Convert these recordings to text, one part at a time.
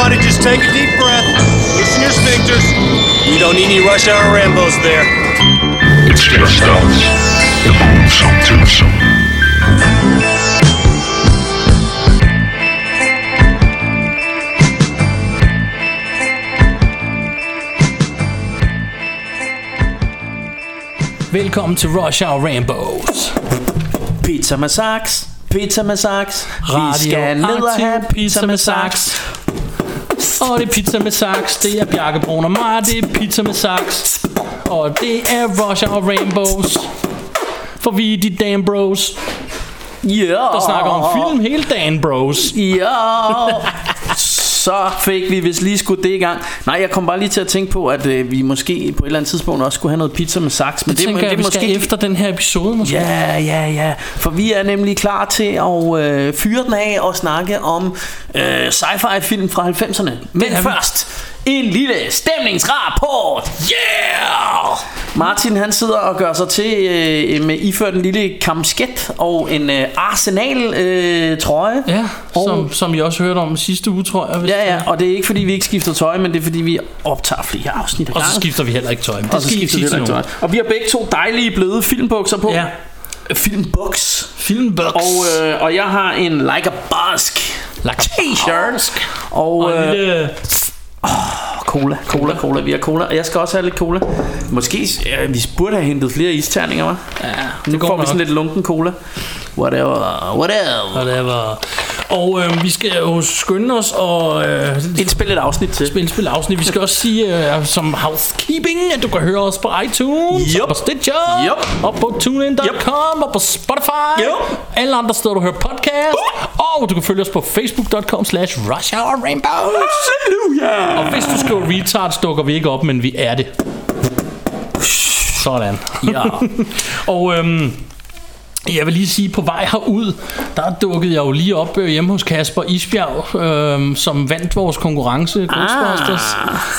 Everybody just take a deep breath. Loosen your sphincters. We don't need any rush hour Rambos there. It's just us, the Boomsome Twosome. Velkommen til Rush Hour Rambos. Pizza med saks, pizza med saks. Radio Vi skal ned og have pizza med saks. Og det er pizza med saks. Det er Bjarke Brun og mig. Det er pizza med saks. Og det er Rush Hour Rambos. For vi er de damn bros, Ja. der snakker om film hele dagen, bros. Ja. Så fik vi vist lige skudt det i gang. Nej, jeg kom bare lige til at tænke på, at øh, vi måske på et eller andet tidspunkt også skulle have noget pizza med saks. Men Det tænker jeg, det vi skal efter den her episode, måske. Ja, ja, ja. For vi er nemlig klar til at øh, fyre den af og snakke om øh, sci-fi film fra 90'erne. Men er vi. En lille stemningsrapport. Yeah! Martin han sidder og gør sig til øh, med iført en lille kamsket og en øh, Arsenal øh, trøje. Ja, Og- som, som I også hørte om sidste uge, tror jeg. Hvis Ja, ja, og det er ikke fordi vi ikke skifter tøj, men det er fordi vi optager flere afsnit Og så skifter vi heller ikke tøj. Men Og det så skifter vi heller ikke tøj. Og vi har begge to dejlige bløde filmbukser på. Ja. Filmbuks. Filmbox. Og, øh, og jeg har en Like a Busk Like t-shirt. Og, Og en øh, lille... cola, cola, cola. Vi har cola. Og jeg skal også have lidt cola. Måske øh, vi burde have hentet flere isterninger, hva'? Ja, Nu det går får vi nok. sådan lidt lunken cola. Whatever, whatever. Var... Og øh, vi skal jo skynde os og øh, Indspil et afsnit til. spille, spille afsnit. Vi skal også sige øh, som housekeeping, at du kan høre os på iTunes, Yup. og på Stitcher, Yup. og på TuneIn.com, og på Spotify, Yup. alle andre steder, du hører podcast. Og du kan følge os på Facebook.com slash Rush Hour Rainbows. Halleluja! Og hvis du skriver retards, dukker vi ikke op, men vi er det. Sådan. Ja. Og øhm, jeg vil lige sige, på vej herud, der dukkede jeg jo lige op øh, hjemme hos Kasper Isbjerg, øhm, som vandt vores konkurrence, Ghostbusters.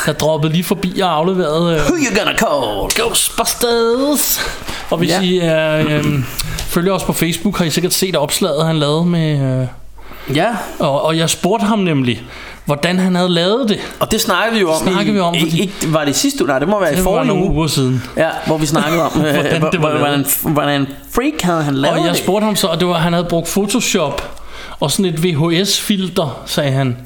Jeg droppede lige forbi og afleverede øh, Who you gonna call? Ghostbusters. Og hvis Ja. I øh, øh, følger os på Facebook, har I sikkert set opslaget, han lavede med... Øh, Ja, og, og jeg spurgte ham nemlig, hvordan han havde lavet det. og det snakkede vi jo om. Snakkede vi om, i, fordi- ikke, var det sidste uge? Nej, det må være i Det forrige uge. uger siden. Ja, hvor vi snakkede om, øh, Hvordan det var hvordan, hvordan freak havde han lavet Og jeg det. spurgte ham så, og det var, han havde brugt Photoshop og sådan et VHS-filter, sagde han,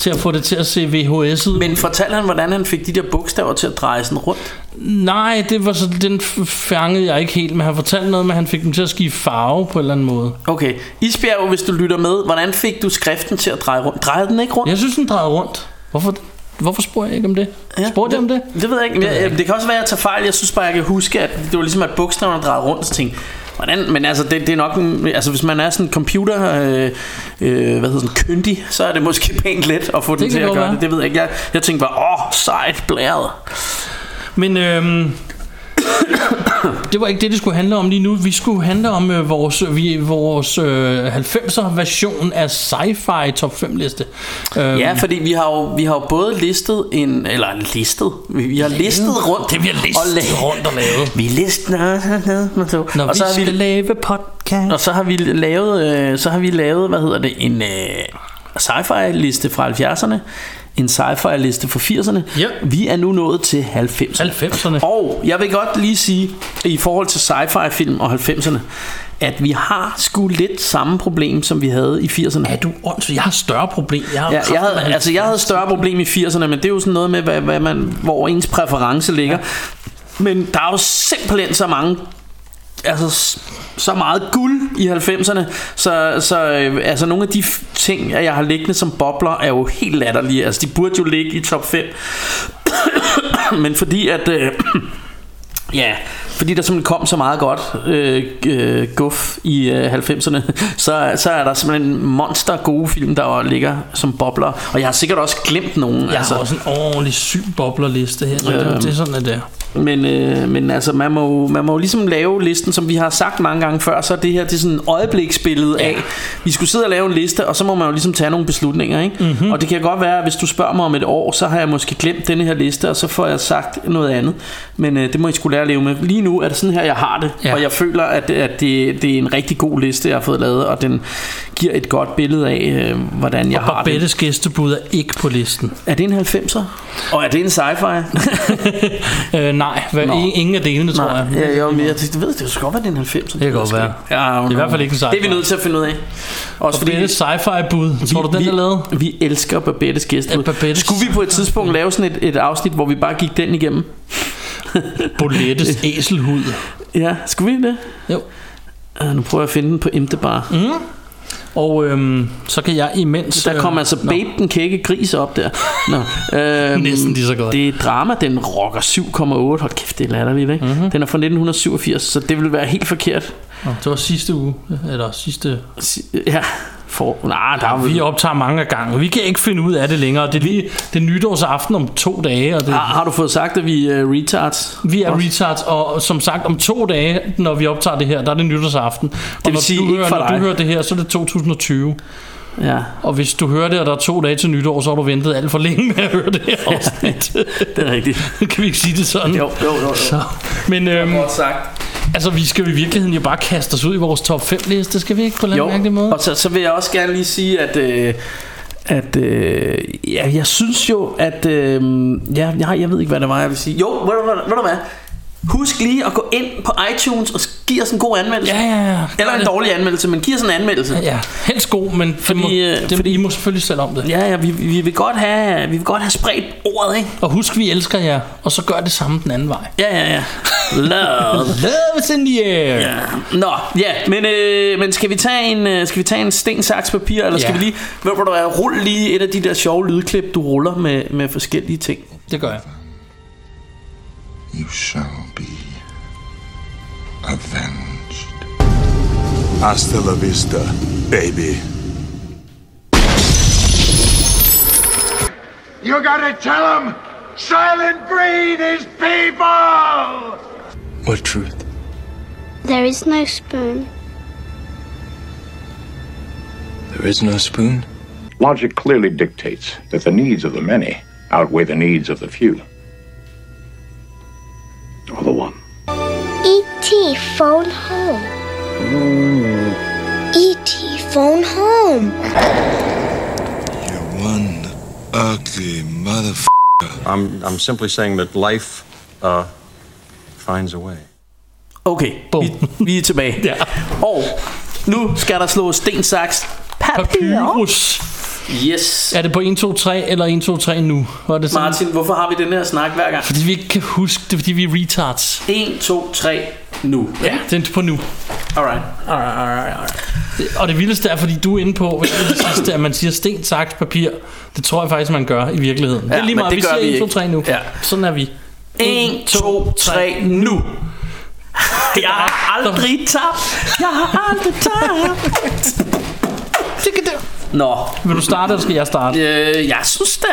til at få det til at se VHS ud. Men fortalte han, hvordan han fik de der bogstaver til at dreje sådan rundt? Nej, det var så, den fangede jeg ikke helt, men han fortalte noget med, at han fik dem til at skifte farve på en eller anden måde. Okay, Isbjerg, hvis du lytter med, hvordan fik du skriften til at dreje rundt? Drejede den ikke rundt? Jeg synes, den drejede rundt. Hvorfor, hvorfor spurgte jeg ikke om det? Ja, Spurgte jeg om det? Det ved jeg ikke. Men jeg, det kan også være, at jeg tager fejl. Jeg synes bare, jeg kan huske, at det var ligesom, at bogstaverne drejede rundt. Så tænkte, hvordan? Men altså, det, det er nok... En, altså, hvis man er sådan computer... Øh, øh, hvad hedder sådan, kyndig, så er det måske pænt let at få den kan til at gøre være. det. Det ved jeg ikke. Jeg, jeg tænkte bare, åh, sejt, blæret. Men øhm, det var ikke det, det skulle handle om lige nu. Vi skulle handle om øh, vores, vi, vores øh, 90'er version af sci-fi top 5 liste. Øhm, Ja, fordi vi har jo, vi har jo både listet en... Eller listet. Vi, vi har listet rundt. Det vi har listet og la- rundt og lavet. Vi lister Når og vi så har skal vi, lave podcast. og så har vi lavet øh, så har vi lavet hvad hedder det en øh, sci-fi liste fra 70'erne, en sci-fi liste fra 80'erne. Ja. Vi er nu nået til 90'erne. 90'erne. Og jeg vil godt lige sige i forhold til sci-fi film og 90'erne, at vi har sgu lidt samme problem som vi havde i 80'erne. Er du åndsvig? Jeg har større problem. Jeg, har Ja, jeg havde, altså jeg havde større problem i 80'erne, men det er jo sådan noget med, hvad, hvad man, hvor ens præference ligger. Men der er jo simpelthen så mange altså så meget guld i 90'erne, så, så øh, altså nogle af de ting, jeg har liggende som bobler, er jo helt latterlige. Altså de burde jo ligge i top 5. Men fordi at øh, Ja, fordi der simpelthen kom så meget godt øh, øh, guf i øh, 90'erne, så, så er der simpelthen monster gode film, der ligger som bobler. Og jeg har sikkert også glemt nogen. Jeg altså. har også en ordentlig syg boblerliste her. Så det, er sådan, at det er. Men, øh, men altså, man må, man må jo ligesom lave listen, som vi har sagt mange gange før, så det her det er sådan en øjebliksbillede af, vi skulle sidde og lave en liste, og så må man jo ligesom tage nogle beslutninger, ikke? Mm-hmm. Og det kan godt være, at hvis du spørger mig om et år, så har jeg måske glemt denne her liste, og så får jeg sagt noget andet. Men øh, det må I skulle lære at leve med. Lige nu er det sådan her, jeg har det, Ja. og jeg føler, at, at det, det er en rigtig god liste, jeg har fået lavet, og den giver et godt billede af, øh, hvordan jeg har det. Barbettes gæstebud er ikke på listen. Er det en 90'er? Og er det en sci-fi? Øh, nej, hvad, Nå. ingen, af delene, tror jeg. Ja, jo, men jeg det ved, det skal godt være, det er en 90'er. kan godt være. Ja, Det er i hvert fald ikke en sci-fi. Det er vi nødt til at finde ud af. Også fordi Barbettes sci-fi bud, tror du, den vi, er lavet? Vi elsker Babettes gæstebud. Ja, Babettes- Skulle vi på et tidspunkt lave sådan et, et afsnit, hvor vi bare gik den igennem? Bolettes æselhud. Ja, skulle vi det? Jo. Uh, nu prøver jeg at finde den på Imtebar. Mm. Og øhm, så kan jeg imens... Der kom øh, altså nå, Babe den kække gris op der. Nå, øhm, Næsten lige så godt. Det er drama, den rocker 7,8. Hold kæft, det er latterligt, ikke? Mhm. Mm-hmm. Den er fra 1987, så det vil være helt forkert. Nå, Det var sidste uge, eller sidste... Si- Ja, for... Nej, der er Vi optager mange gange. Vi kan ikke finde ud af det længere. Det er lige det er nytårsaften om to dage, og det, har, har du fået sagt, at vi er uh, retards? vi er retards, og som sagt om to dage, når vi optager det her, der er det nytårsaften. Det vil når sige du ikke hører, for når dig. du hører det her, så er det 2020. Ja, Og hvis du hører det, og der er to dage til nytår, så har du ventet alt for længe med at høre det her afsnit. det er rigtigt. kan vi ikke sige det sådan? Jo, jo, jo. jo. Så, men øhm, Godt sagt. Altså, vi skal jo i virkeligheden jo bare kaste os ud i vores top 5 liste, skal vi ikke på en mærkelig måde? og så, så vil jeg også gerne lige sige, at... Øh, at øh, ja, jeg synes jo, at øh, ja, jeg, jeg ved ikke, hvad det var, jeg vil sige. Jo, ved du, ved du hvad? Husk lige at gå ind på iTunes og give os en god anmeldelse. Ja, ja, ja. Eller en dårlig anmeldelse, men giv os en anmeldelse. Ja, helst god, men fordi, det må, øh, det, fordi- I må selvfølgelig selv om det. Ja, ja, vi, vi, vil godt have, vi vil godt have spredt ordet, ikke? Og husk, vi elsker jer, og så gør det samme den anden vej. Ja, ja, ja. Love. Love is in the air. Ja. Nå, ja, men, øh, men skal vi tage en, øh, skal vi tage en sten, saks, papir, eller skal Ja. vi lige, ved du hvad, rulle lige et af de der sjove lydklip, du ruller med, med forskellige ting. Det gør jeg. You shall be avenged. Hasta la vista, baby. You gotta tell them Silent Breed is people! What truth? There is no spoon. There is no spoon? Logic clearly dictates that the needs of the many outweigh the needs of the few. Phone home. E.T. phone home. You one ugly motherfucker. I'm, I'm simply saying that life uh, finds a way. Okay, vi, vi er tilbage. Ja. Og nu skal der slå sten, saks, papir. Papyrus. Yes. Er det på 1, 2, 3 eller 1, 2, 3 nu? Var det sådan? Martin, hvorfor har vi den her snak hver gang? Fordi vi ikke kan huske det, fordi vi er retards. 1, 2, 3, nu. Ja, den er på nu. Alright. Alright, alright, alright. Og det vildeste er, fordi du er inde på, det sidste, at man siger sten, saks, papir. Det tror jeg faktisk, man gør i virkeligheden. det er lige meget, det vi siger vi 1, 2, ikke. 3 nu. Ja. Sådan er vi. 1, 2, 3, nu. Jeg har aldrig tabt. Jeg har aldrig tabt. Nå, Vil du starte, eller skal jeg starte? øh, jeg synes da...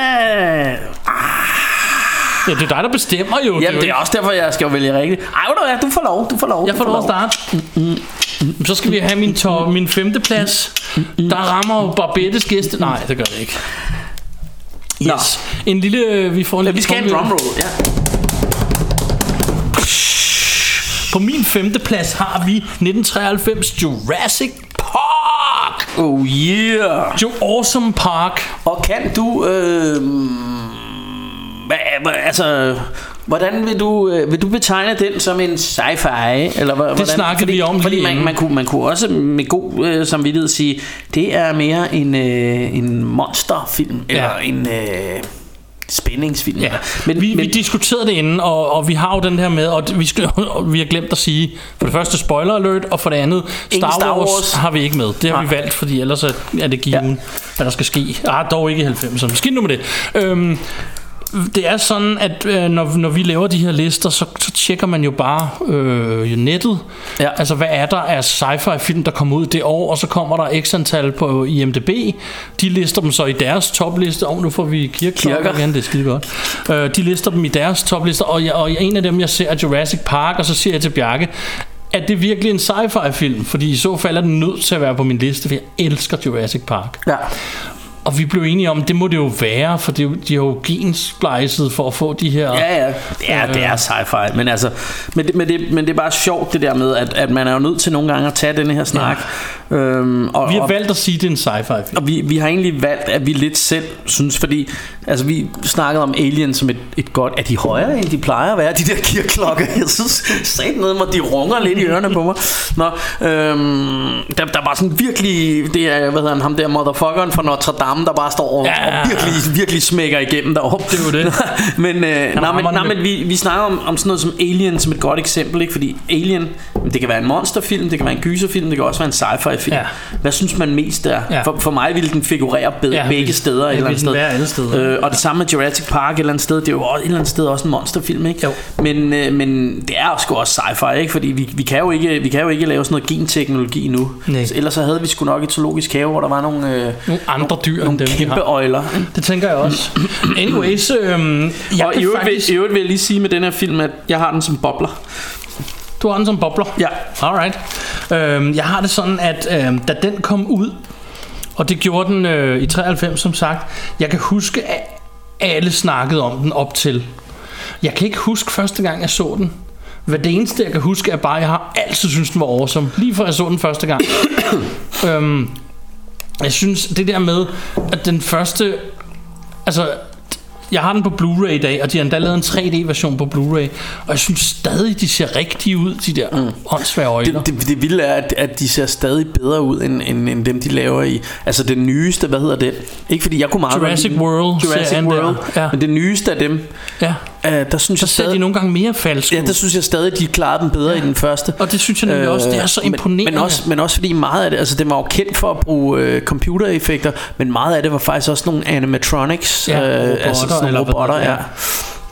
Ja, det er dig, der bestemmer jo. Jamen, det er også derfor, jeg skal jo vælge rigtigt. Ej, du du får lov, du får lov. Jeg du får lov at starte. Mm, Så skal vi have min, top, min femte plads. Der rammer Barbettes gæste. Nej, det gør det ikke. Yes. En lille... Vi får en Ja, lille vi skal have en drumroll, ja. På min femte plads har vi 1993 Jurassic Park. Oh yeah. Jo Awesome Park. Og kan du... Øh, altså... Hvordan vil du, øh, vil du betegne den som en sci-fi? Eller hvordan? snakkede fordi, vi om Fordi man, man, kunne, man kunne også med god øh, samvittighed sige, det er mere en, øh, en monsterfilm, eller Ja. en øh, spændingsfilm. Ja, men, vi, men, vi diskuterede det inden, og, og vi har jo den her med, og vi, skal, og vi har glemt at sige, for det første spoiler alert, og for det andet, Star, Star Wars, Wars. har vi ikke med. Det har vi Nej. valgt, fordi ellers er er det given, ja. hvad der skal ske. Ah, dog ikke i 90'erne. Skidt nu med det. Øhm, det er sådan, at øh, når, når vi laver de her lister, så, så tjekker man jo bare øh, nettet. Ja. Altså, hvad er der af sci-fi film, der kommer ud det år, og så kommer der x antal på IMDb. De lister dem så i deres topliste. Og nu får vi kirkeklokker Kirker. igen, det er skide godt. Øh, de lister dem i deres toplister, og, jeg, og en af dem, jeg ser, er Jurassic Park, og så siger jeg til Bjarke, er det virkelig en sci-fi film? Fordi i så fald er den nødt til at være på min liste, for jeg elsker Jurassic Park. ja. Og vi blev enige om, det må det jo være, for det, jo- de har jo gensplejset for at få de her... Ja, ja, ja det er sci-fi, men altså, men det, men, det, men det er bare sjovt det der med, at, at man er jo nødt til nogle gange at tage den her snak. Ja. Øhm, og, Vi har og, valgt at sige, at det er en sci-fi film. og vi, vi har egentlig valgt, at vi lidt selv synes, fordi altså, vi snakkede om Alien som et, et godt, er de højere end de plejer at være, de der kirkeklokker? Jeg synes, sat ned mig, de runger lidt i ørerne på mig. Nå, øhm, der, der var sådan virkelig, det er, hvad hedder han, ham der motherfuckeren fra Notre Dame, der bare står og, Ja. og virkelig, virkelig smækker igennem deroppe. Det er jo det. men, øh, nej, men, nej, men vi, vi snakker om, om sådan noget som Alien som et godt eksempel, ikke? fordi Alien, det kan være en monsterfilm, det kan være en gyserfilm, det kan også være en sci-fi film. Ja. Hvad synes man mest der? Ja. For, for mig ville den figurere be- Ja, begge vil- steder et ja, eller andet sted. alle steder. Øh, og det samme med Jurassic Park et eller andet sted, det er jo også, et eller andet sted også en monsterfilm, ikke? Jo. Men, øh, men det er sgu også sci-fi, ikke? Fordi vi, vi, kan jo ikke, vi kan jo ikke lave sådan noget genteknologi nu. Nej. Så Ellers så havde vi sgu nok et zoologisk have, hvor der var nogle, øh, Nogle andre dyr nogle end dem, kæmpe har. øjler. Det tænker jeg også. Anyways, øhm, jeg og i øvrigt, faktisk... vil, i øvrigt vil jeg lige sige med den her film, at jeg har den som bobler. Du har den som bobler? Ja. Alright. Øhm, jeg har det sådan, at øhm, da den kom ud, og det gjorde den øh, i 93 som sagt, jeg kan huske, at alle snakkede om den op til. Jeg kan ikke huske første gang, jeg så den. Hvad det eneste, jeg kan huske, er bare, at jeg har altid synes den var awesome. Lige før jeg så den første gang. øhm, jeg synes, det der med, at den første... Altså, jeg har den på Blu-ray i dag, og de har endda lavet en 3D-version på Blu-ray. Og jeg synes stadig, de ser rigtige ud, de der mm. åndssvære øjne. Det, det, det vilde er, at, at de ser stadig bedre ud, end, end, end dem, de laver i... Altså den nyeste, hvad hedder det? Ikke fordi jeg kunne meget Jurassic den. World Jurassic der, World. ja. Men det nyeste af dem, Ja, øh, der synes så jeg stadig... de nogle gange mere falske Ja, der synes jeg stadig, de klarede dem bedre ja. i den første. Og det synes jeg nemlig også, det er så Øh, men- imponerende. Men, også, men også fordi meget af det, altså det var jo kendt for at bruge øh, computereffekter, men meget af det var faktisk også nogle animatronics, Ja, øh, robotter, altså sådan eller nogle robotter, det er. ja.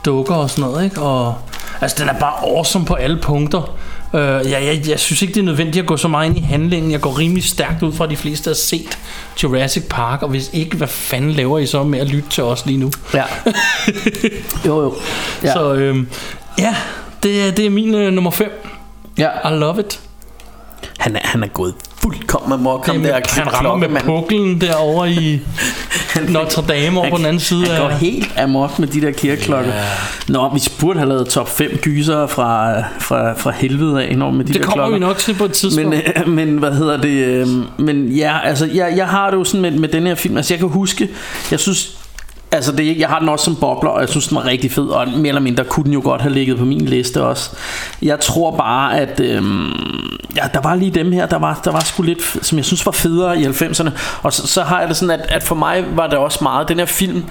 dukker og sådan noget, ikke? Og, altså, den er bare awesome på alle punkter. Uh, jeg, jeg, jeg synes ikke, det er nødvendigt at gå så meget ind i handlingen. Jeg går rimelig stærkt ud fra, at de fleste har set Jurassic Park, og hvis ikke, hvad fanden laver I så med at lytte til os lige nu? ja. jo, jo. Ja. Ja. Så øhm, ja, det er, det er min øh, nummer 5. ja. I love it. Han, er, han er gået fuldkommen amok, ham der han rammer med puklen derovre i Notre Dame over på den anden side Han går af... helt amok med de der kirkeklokker. Yeah. Nå, vi burde have lavet top 5 gyser fra, fra, fra helvede af, når med de Det der kommer klokker. vi nok til på et tidspunkt. Men, øh, men hvad hedder det? Øh, men ja, altså jeg, jeg har det jo sådan med, med den her film. Altså jeg kan huske, jeg synes Altså det, jeg har den også som bobler Og jeg synes den var rigtig fed Og mere eller mindre kunne den jo godt have ligget på min liste også Jeg tror bare at øhm, ja, Der var lige dem her Der var, der var sgu lidt Som jeg synes var federe i 90'erne Og så, så har jeg det sådan at, at for mig var det også meget Den her film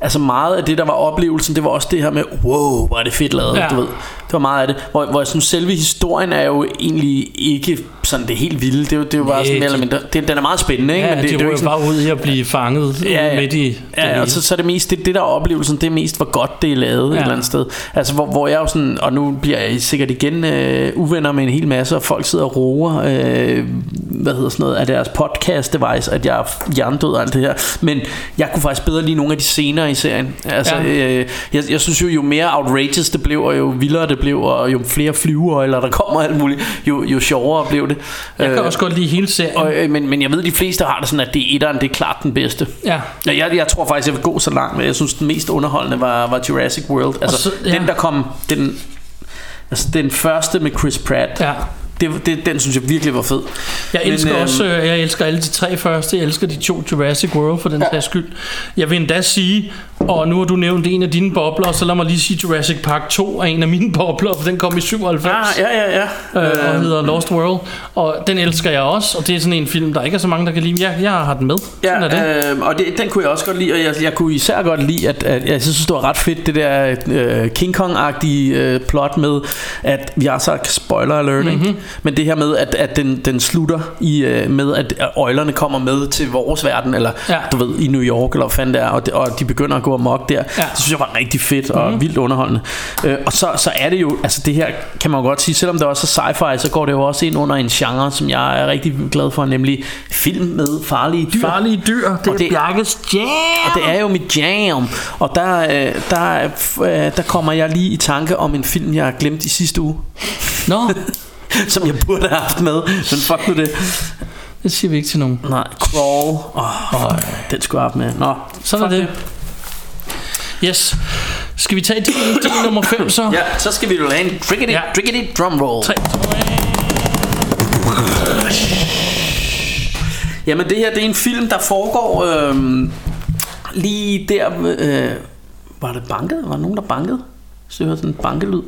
Altså meget af det der var oplevelsen Det var også det her med Wow hvor er det fedt lavet Ja. du ved. Det var meget af det hvor, hvor jeg synes selve historien er jo egentlig ikke Sådan det helt vilde Det er jo, det er jo bare sådan mere eller mindre det, Den er meget spændende ikke? Ja, Men det, de det er jo ikke sådan, bare ud i at blive fanget Ja, ja. midt i Ja, og så, så er det mest det, det der er oplevelsen, det er mest hvor godt det er lavet ja. et eller andet sted. Altså hvor, hvor jeg jo sådan, og nu bliver jeg sikkert igen øh, uvenner med en hel masse, og folk sidder og roer, øh, hvad hedder sådan noget, af deres podcast device, at jeg er hjernedød og alt det her. Men jeg kunne faktisk bedre lide nogle af de scener i serien. Altså, Ja. øh, jeg, jeg synes jo, jo mere outrageous det blev, og jo vildere det blev, og jo flere flyveøjler der kommer alt muligt, jo, jo sjovere blev det. Jeg kan Øh, også godt lide hele serien. og, øh, men, men jeg ved, at de fleste har det sådan, at det er etteren, det er klart den bedste. Ja. Ja, jeg, jeg tror faktisk, jeg vil gå så langt, men jeg synes, den mest underholdende var, var Jurassic World. Altså, så- ja. den der kom, den, altså, den første med Chris Pratt, Ja. Det, det, den synes jeg virkelig var fed. Jeg Men, elsker øhm, også, øh, jeg elsker alle de tre første, jeg elsker de to Jurassic World for den sags skyld. Jeg vil endda sige, og nu har du nævnt en af dine bobler, så lad mig lige sige Jurassic Park 2 er en af mine bobler, for den kom i 97. Ah, ja, ja, ja. øh, og hedder Lost World, og den elsker jeg også, og det er sådan en film, der ikke er så mange, der kan lide. Jeg, jeg har den med. Sådan er det. Ja, øh, og det, den kunne jeg også godt lide, og jeg, jeg kunne især godt lide, at, at jeg synes, det var ret fedt, det der øh, King Kong-agtige øh, plot med, at vi har sagt spoiler alert, mm-hmm. Men det her med, at, at den, den slutter i, øh, med, at øjlerne kommer med til vores verden, eller Ja. du ved, i New York, eller hvad fanden det er, og, det, og de begynder at gå amok der. Ja. Det synes jeg var rigtig fedt og mm-hmm. vildt underholdende. Øh, og så, så er det jo, altså det her kan man jo godt sige, selvom det også er sci-fi, så går det jo også ind under en genre, som jeg er rigtig glad for, nemlig film med farlige dyr. Farlige dyr, det Og er Bjarkes jam. Og det er jo mit jam Og der, øh, der, øh, der kommer jeg lige i tanke om en film Jeg har glemt i sidste uge Nå, Som jeg burde have haft med Men fuck nu det Det siger vi ikke til nogen. Nej, Crawl. Åh, oh, den skulle jeg have med. Nå, Sådan er fuck det. Yes. Skal vi tage din, din nummer 5 så? Ja, så skal vi jo have en driggity, Ja. ja. driggity drum roll. 3, Jamen det her, det er en film, der foregår øhm, lige der... Øh, var det banket? Var der nogen, der bankede? Så jeg hørte sådan en bankelyd.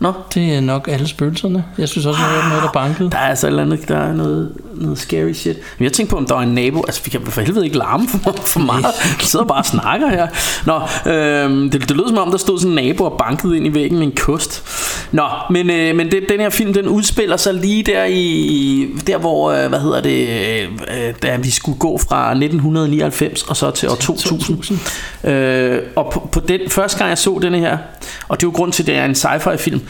Nå, Det er nok alle spøgelserne. Jeg synes også, der er noget, der bankede. der er altså et eller andet, der er noget, noget scary shit. Men jeg tænkte på, om der var en nabo. Altså, vi kan for helvede ikke larme for, for meget. Vi sidder bare og snakker her. Nå, øhm, det, det lød som om, der stod sådan en nabo og bankede ind i væggen med en kost. Nå, men, øh, men det, den her film, den udspiller sig lige der i... Der, hvor, øh, hvad hedder det... Øh, da vi skulle gå fra 1999 og så til år 2000. Øh, og på, på den første gang, jeg så denne her, og det er jo grund til, at det er en sci-fi film,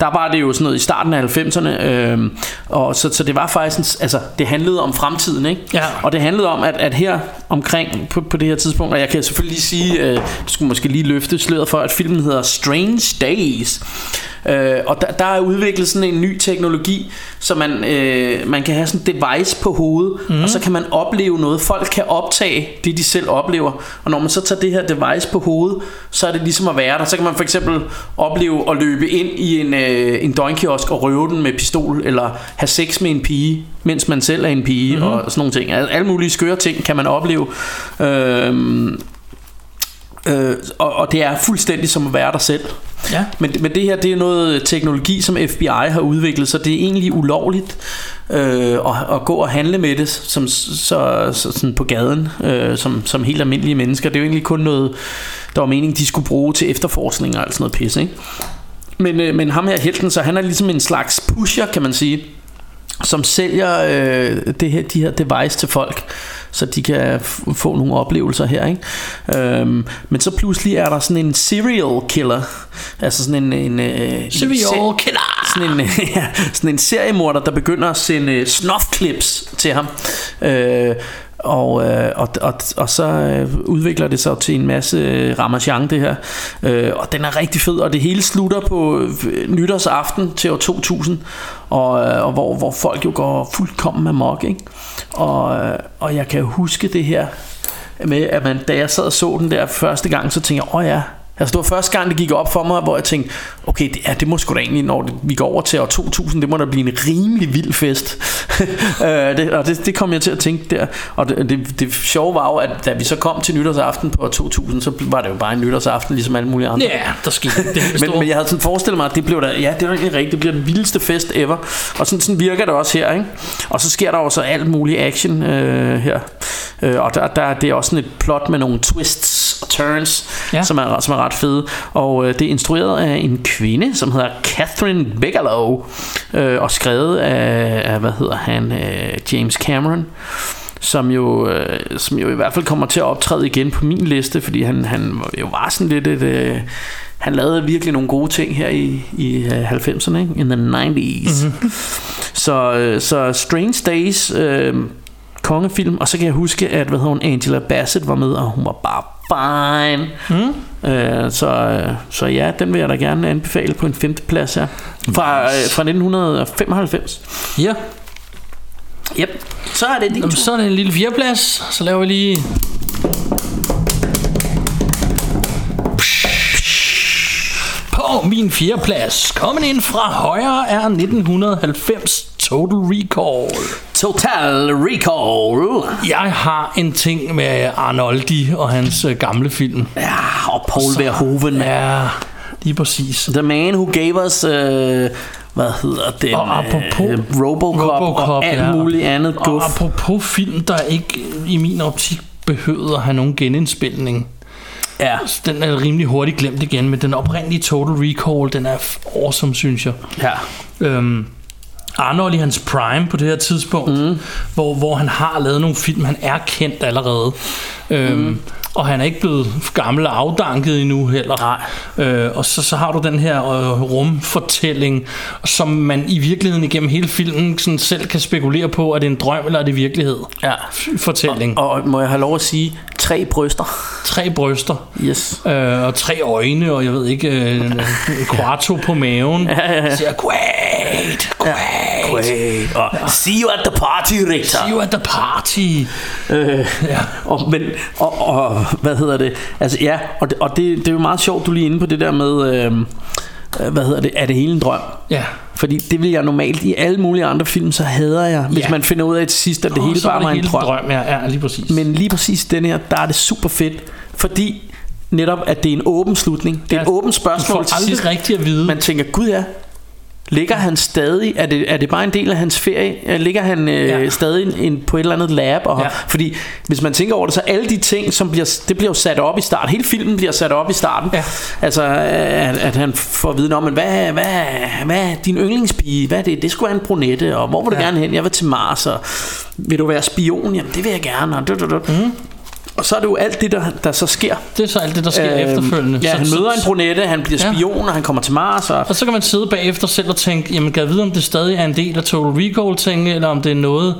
der var det jo sådan noget i starten af 90'erne, øh, og så, så det var faktisk, en, altså det handlede om fremtiden, ikke? Ja. Og det handlede om, at, at her omkring på, på det her tidspunkt, og jeg kan selvfølgelig lige sige, øh, du skulle måske lige løfte sløret for, at filmen hedder Strange Days. Øh, og der, der er udviklet sådan en ny teknologi, så man, øh, man kan have sådan et device på hovedet, mm. og så kan man opleve noget. Folk kan optage det, de selv oplever. Og når man så tager det her device på hovedet, så er det ligesom at være der. Så kan man for eksempel opleve at løbe ind i en, øh, en døgnkiosk og røve den med pistol, eller have sex med en pige, mens man selv er en pige, mm. og sådan nogle ting. Al- Alle mulige skøre ting kan man opleve. Øh, Øh, og, og det er fuldstændig som at være der selv. Ja. Men, men det her det er noget teknologi, som FBI har udviklet, så det er egentlig ulovligt øh, at, at gå og handle med det som, så, så, sådan på gaden, øh, som, som helt almindelige mennesker. Det er jo egentlig kun noget, der var meningen, de skulle bruge til efterforskning og alt sådan noget pis, ikke? Men, øh, men ham her helten, så han er ligesom en slags pusher, kan man sige som sælger øh, det her, de her device til folk, så de kan f- få nogle oplevelser her. Ikke? Øhm, men så pludselig er der sådan en serial killer, altså sådan en... en, øh, Serial se- killer! Sådan en, ja, sådan en seriemorder, der begynder at sende øh, snuff-clips til ham. Øh, og, øh, og, og, og så øh, udvikler det sig til en masse øh, ramachan det her øh, Og den er rigtig fed Og det hele slutter på øh, nytårsaften til år 2000 Og, øh, og hvor, hvor folk jo går fuldkommen amok ikke? Og, øh, og jeg kan huske det her Med at man, da jeg sad og så den der første gang Så tænkte jeg, åh ja Altså det var første gang det gik op for mig Hvor jeg tænkte, okay det, ja, det må sgu da egentlig Når det, vi går over til år 2000 Det må da blive en rimelig vild fest øh, det, Og det, det kom jeg til at tænke der Og det, det, det sjove var jo at Da vi så kom til nytårsaften på år 2000 Så var det jo bare en nytårsaften Ligesom alle mulige andre Ja, der skete det men, men jeg havde sådan forestillet mig, at det blev der, ja, det er egentlig rigtigt, det bliver den vildeste fest ever. Og sådan, sådan virker det også her, ikke? Og så sker der også alt muligt action øh, her. Øh, og der, der, det er også sådan et plot med nogle twists og turns, ja. som, er, som er ret fede. Og øh, det er instrueret af en kvinde, som hedder Catherine Bigelow, øh, og skrevet af, af, hvad hedder han, øh, James Cameron som jo, øh, som jo i hvert fald kommer til at optræde igen på min liste, fordi han, han jo var sådan lidt et... Øh, han lavede virkelig nogle gode ting her i, i øh, 90'erne, ikke? in the 90s. Mm-hmm. Så, øh, så Strange Days, øh, kongefilm, og så kan jeg huske, at hvad hedder hun, Angela Bassett var med, og hun var bare fine. Mm. Øh, så, øh, så ja, den vil jeg da gerne anbefale på en femte plads her. Fra, øh, fra 1995. Ja, Yep. Så er det din Jamen, så er det en lille fjerdeplads. Så laver vi lige... På min fjerdeplads, kommet ind fra højre, er 1990 Total Recall. Total Recall. Jeg har en ting med Arnoldi og hans øh, gamle film. Ja, og Paul Verhoeven. Ja, lige præcis. The man who gave us... Uh, hvad hedder det? Og apropos Robocop, Robocop og alt ja. muligt andet Og guf. apropos film, der ikke i min optik behøvede at have nogen genindspilning. Ja, Den er rimelig hurtigt glemt igen, men den oprindelige Total Recall, den er awesome, synes jeg. ja. Øhm, Arnold i hans prime på det her tidspunkt, mm. hvor, hvor han har lavet nogle film, han er kendt allerede. Øhm, mm. Og han er ikke blevet gammel og afdanket endnu heller. Nej. Øh, og så, så har du den her øh, rumfortælling, som man i virkeligheden igennem hele filmen sådan selv kan spekulere på, er det en drøm eller er det virkelighed? ja. Fortælling. Og, og må jeg have lov at sige, tre bryster. Tre bryster. Yes. Øh, og tre øjne, og jeg ved ikke, øh, en, en quarto på maven. Ja, ja, ja. Siger, "Quack!" Great, great. Great. Og see you at the party, Richter. See you at the party. Øh, ja. og, men, og, og, hvad hedder det? Altså ja, og, det, og det, det er jo meget sjovt, du er lige inde på det der med, øh, øh, hvad hedder det, er det hele en drøm? Ja. Fordi det vil jeg normalt i alle mulige andre film, så hader jeg, hvis Ja. man finder ud af til sidst, at det Åh, hele bare var en drøm. drøm. Ja, ja, lige præcis. Men lige præcis den her, der er det super fedt, fordi netop, at det er en åben slutning. Det er et Ja, åbent du spørgsmål får til sidst. rigtigt at vide. Man tænker, gud ja, ligger han stadig, er det, er det bare en del af hans ferie? Øh, Ligger han øh, Ja. stadig en, på et eller andet lab? Og, Ja. Fordi hvis man tænker over det, så alle de ting, som bliver, det bliver jo sat op i starten. Hele filmen bliver sat op i starten. Ja. Altså, at, at han får at vide om, men hvad, hvad, hvad er din yndlingspige? Hvad er det? Det skulle være en brunette, og hvor vil du Ja. gerne hen? Jeg vil til Mars, og vil du være spion? Jamen, det vil jeg gerne. Og, du, du, du. Mm. Og så er det jo alt det, der, der så sker. Det er så alt det, der sker Øhm, efterfølgende. Ja, så, han så- møder en brunette, han bliver Ja. spion, og han kommer til Mars, og Og så kan man sidde bagefter selv og tænke, jamen kan jeg vide, om det stadig er en del af Total Recall ting, eller om det er noget,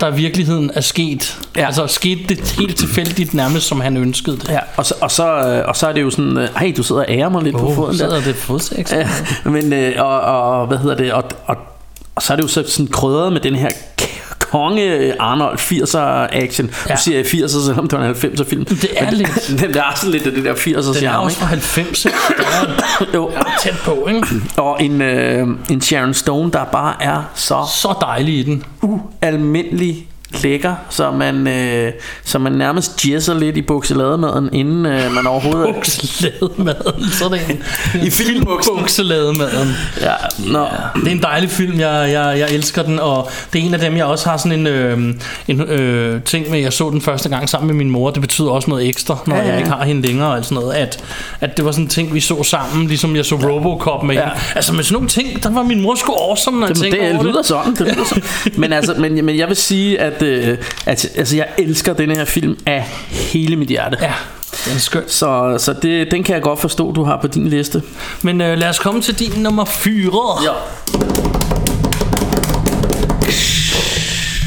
der i virkeligheden er sket. Ja. Altså skete det helt tilfældigt nærmest, som han ønskede det. Ja, og så, og så, øh, og så er det jo sådan, øh, hey, du sidder og ærer mig lidt på Åh, foden så der. er det fodsex. Ja, men, øh, og, og, hvad hedder det, og, og, og så er det jo så sådan krydret med den her konge Arnold 80'er action. Ja. Nu siger jeg 80'er, selvom det var en 90'er film. Det er Men lidt. Den der er sådan lidt af det der 80'er Den er også fra 90, så det er Jo. tæt på, ikke? Og en, øh, en Sharon Stone, der bare er så Så dejlig i den. ualmindelig lækker, så man, øh, så man nærmest jazzer lidt i bukselademaden, inden øh, man overhovedet... Bukselademaden, så det en, I filmbuksen. Bukselademaden. Ja, nå. Det er en dejlig film, jeg, jeg, jeg elsker den, og det er en af dem, jeg også har sådan en, øh, en øh, ting med, jeg så den første gang sammen med min mor, det betyder også noget ekstra, når Ja, ja, ja, jeg ikke ja. har hende længere, og alt sådan noget, at, at det var sådan en ting, vi så sammen, ligesom jeg så Robocop med Ja. hende. Altså med sådan nogle ting, der var min mor sgu awesome, når jeg Det, tænker det over lyder det. sådan, det lyder sådan. Men, altså, men, men jeg vil sige, at, øh, at altså, jeg elsker denne her film af hele mit hjerte. Ja, den er skøn. Så, så det, den kan jeg godt forstå, du har på din liste. Men øh, lad os komme til din nummer 4. Ja.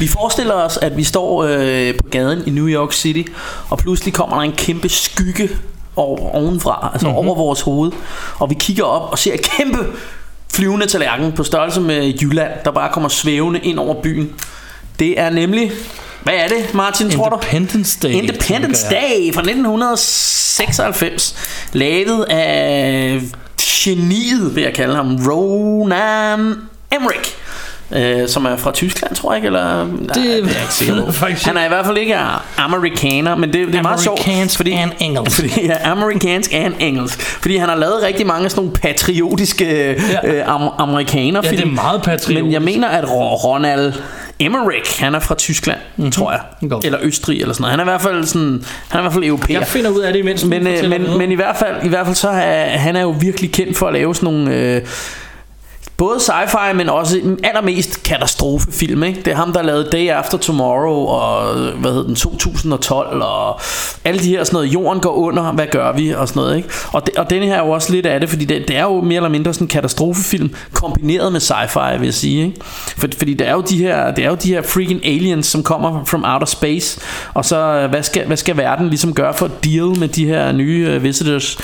Vi forestiller os, at vi står øh, på gaden i New York City, og pludselig kommer der en kæmpe skygge over, ovenfra, altså mm-hmm. over vores hoved, og vi kigger op og ser et kæmpe flyvende tallerken på størrelse med Jylland, der bare kommer svævende ind over byen. Det er nemlig, hvad er det, Martin, tror du? Independence Day. Independence. Day fra 1996 Lavet af geniet Vil jeg kalde ham Ronan Emmerich øh, som er fra Tyskland, tror jeg ikke, eller det, Det er jeg ikke sikker på. Han er i hvert fald ikke amerikaner, men det, det er meget sjovt. Amerikansk fordi, and engelsk. Fordi, ja, amerikansk and engelsk. Fordi han har lavet rigtig mange sådan nogle patriotiske Ja. øh, am, amerikanerfilm. Ja, det er meget patriotisk. Men jeg mener, at Ro- Ronald Emmerich, han er fra Tyskland, mm-hmm. tror jeg. Godt. Eller Østrig eller sådan noget. Han er i hvert fald sådan, han er i hvert fald europæer. Jeg finder ud af det, imens Men, øh, men, videre. men i hvert fald, i hvert fald så er han er jo virkelig kendt for at lave sådan nogle øh, både sci-fi, men også allermest katastrofefilm. Ikke? Det er ham, der lavede Day After Tomorrow og hvad hed den, 2012 og alle de her sådan noget, jorden går under, hvad gør vi og sådan noget. Ikke? Og, de, og denne her er jo også lidt af det, fordi det, det er jo mere eller mindre sådan en katastrofefilm kombineret med sci-fi, vil jeg sige. Ikke? For, fordi det er, jo de her, det er jo de her freaking aliens, som kommer from outer space, og så hvad skal, hvad skal verden ligesom gøre for at deal med de her nye øh, visitors?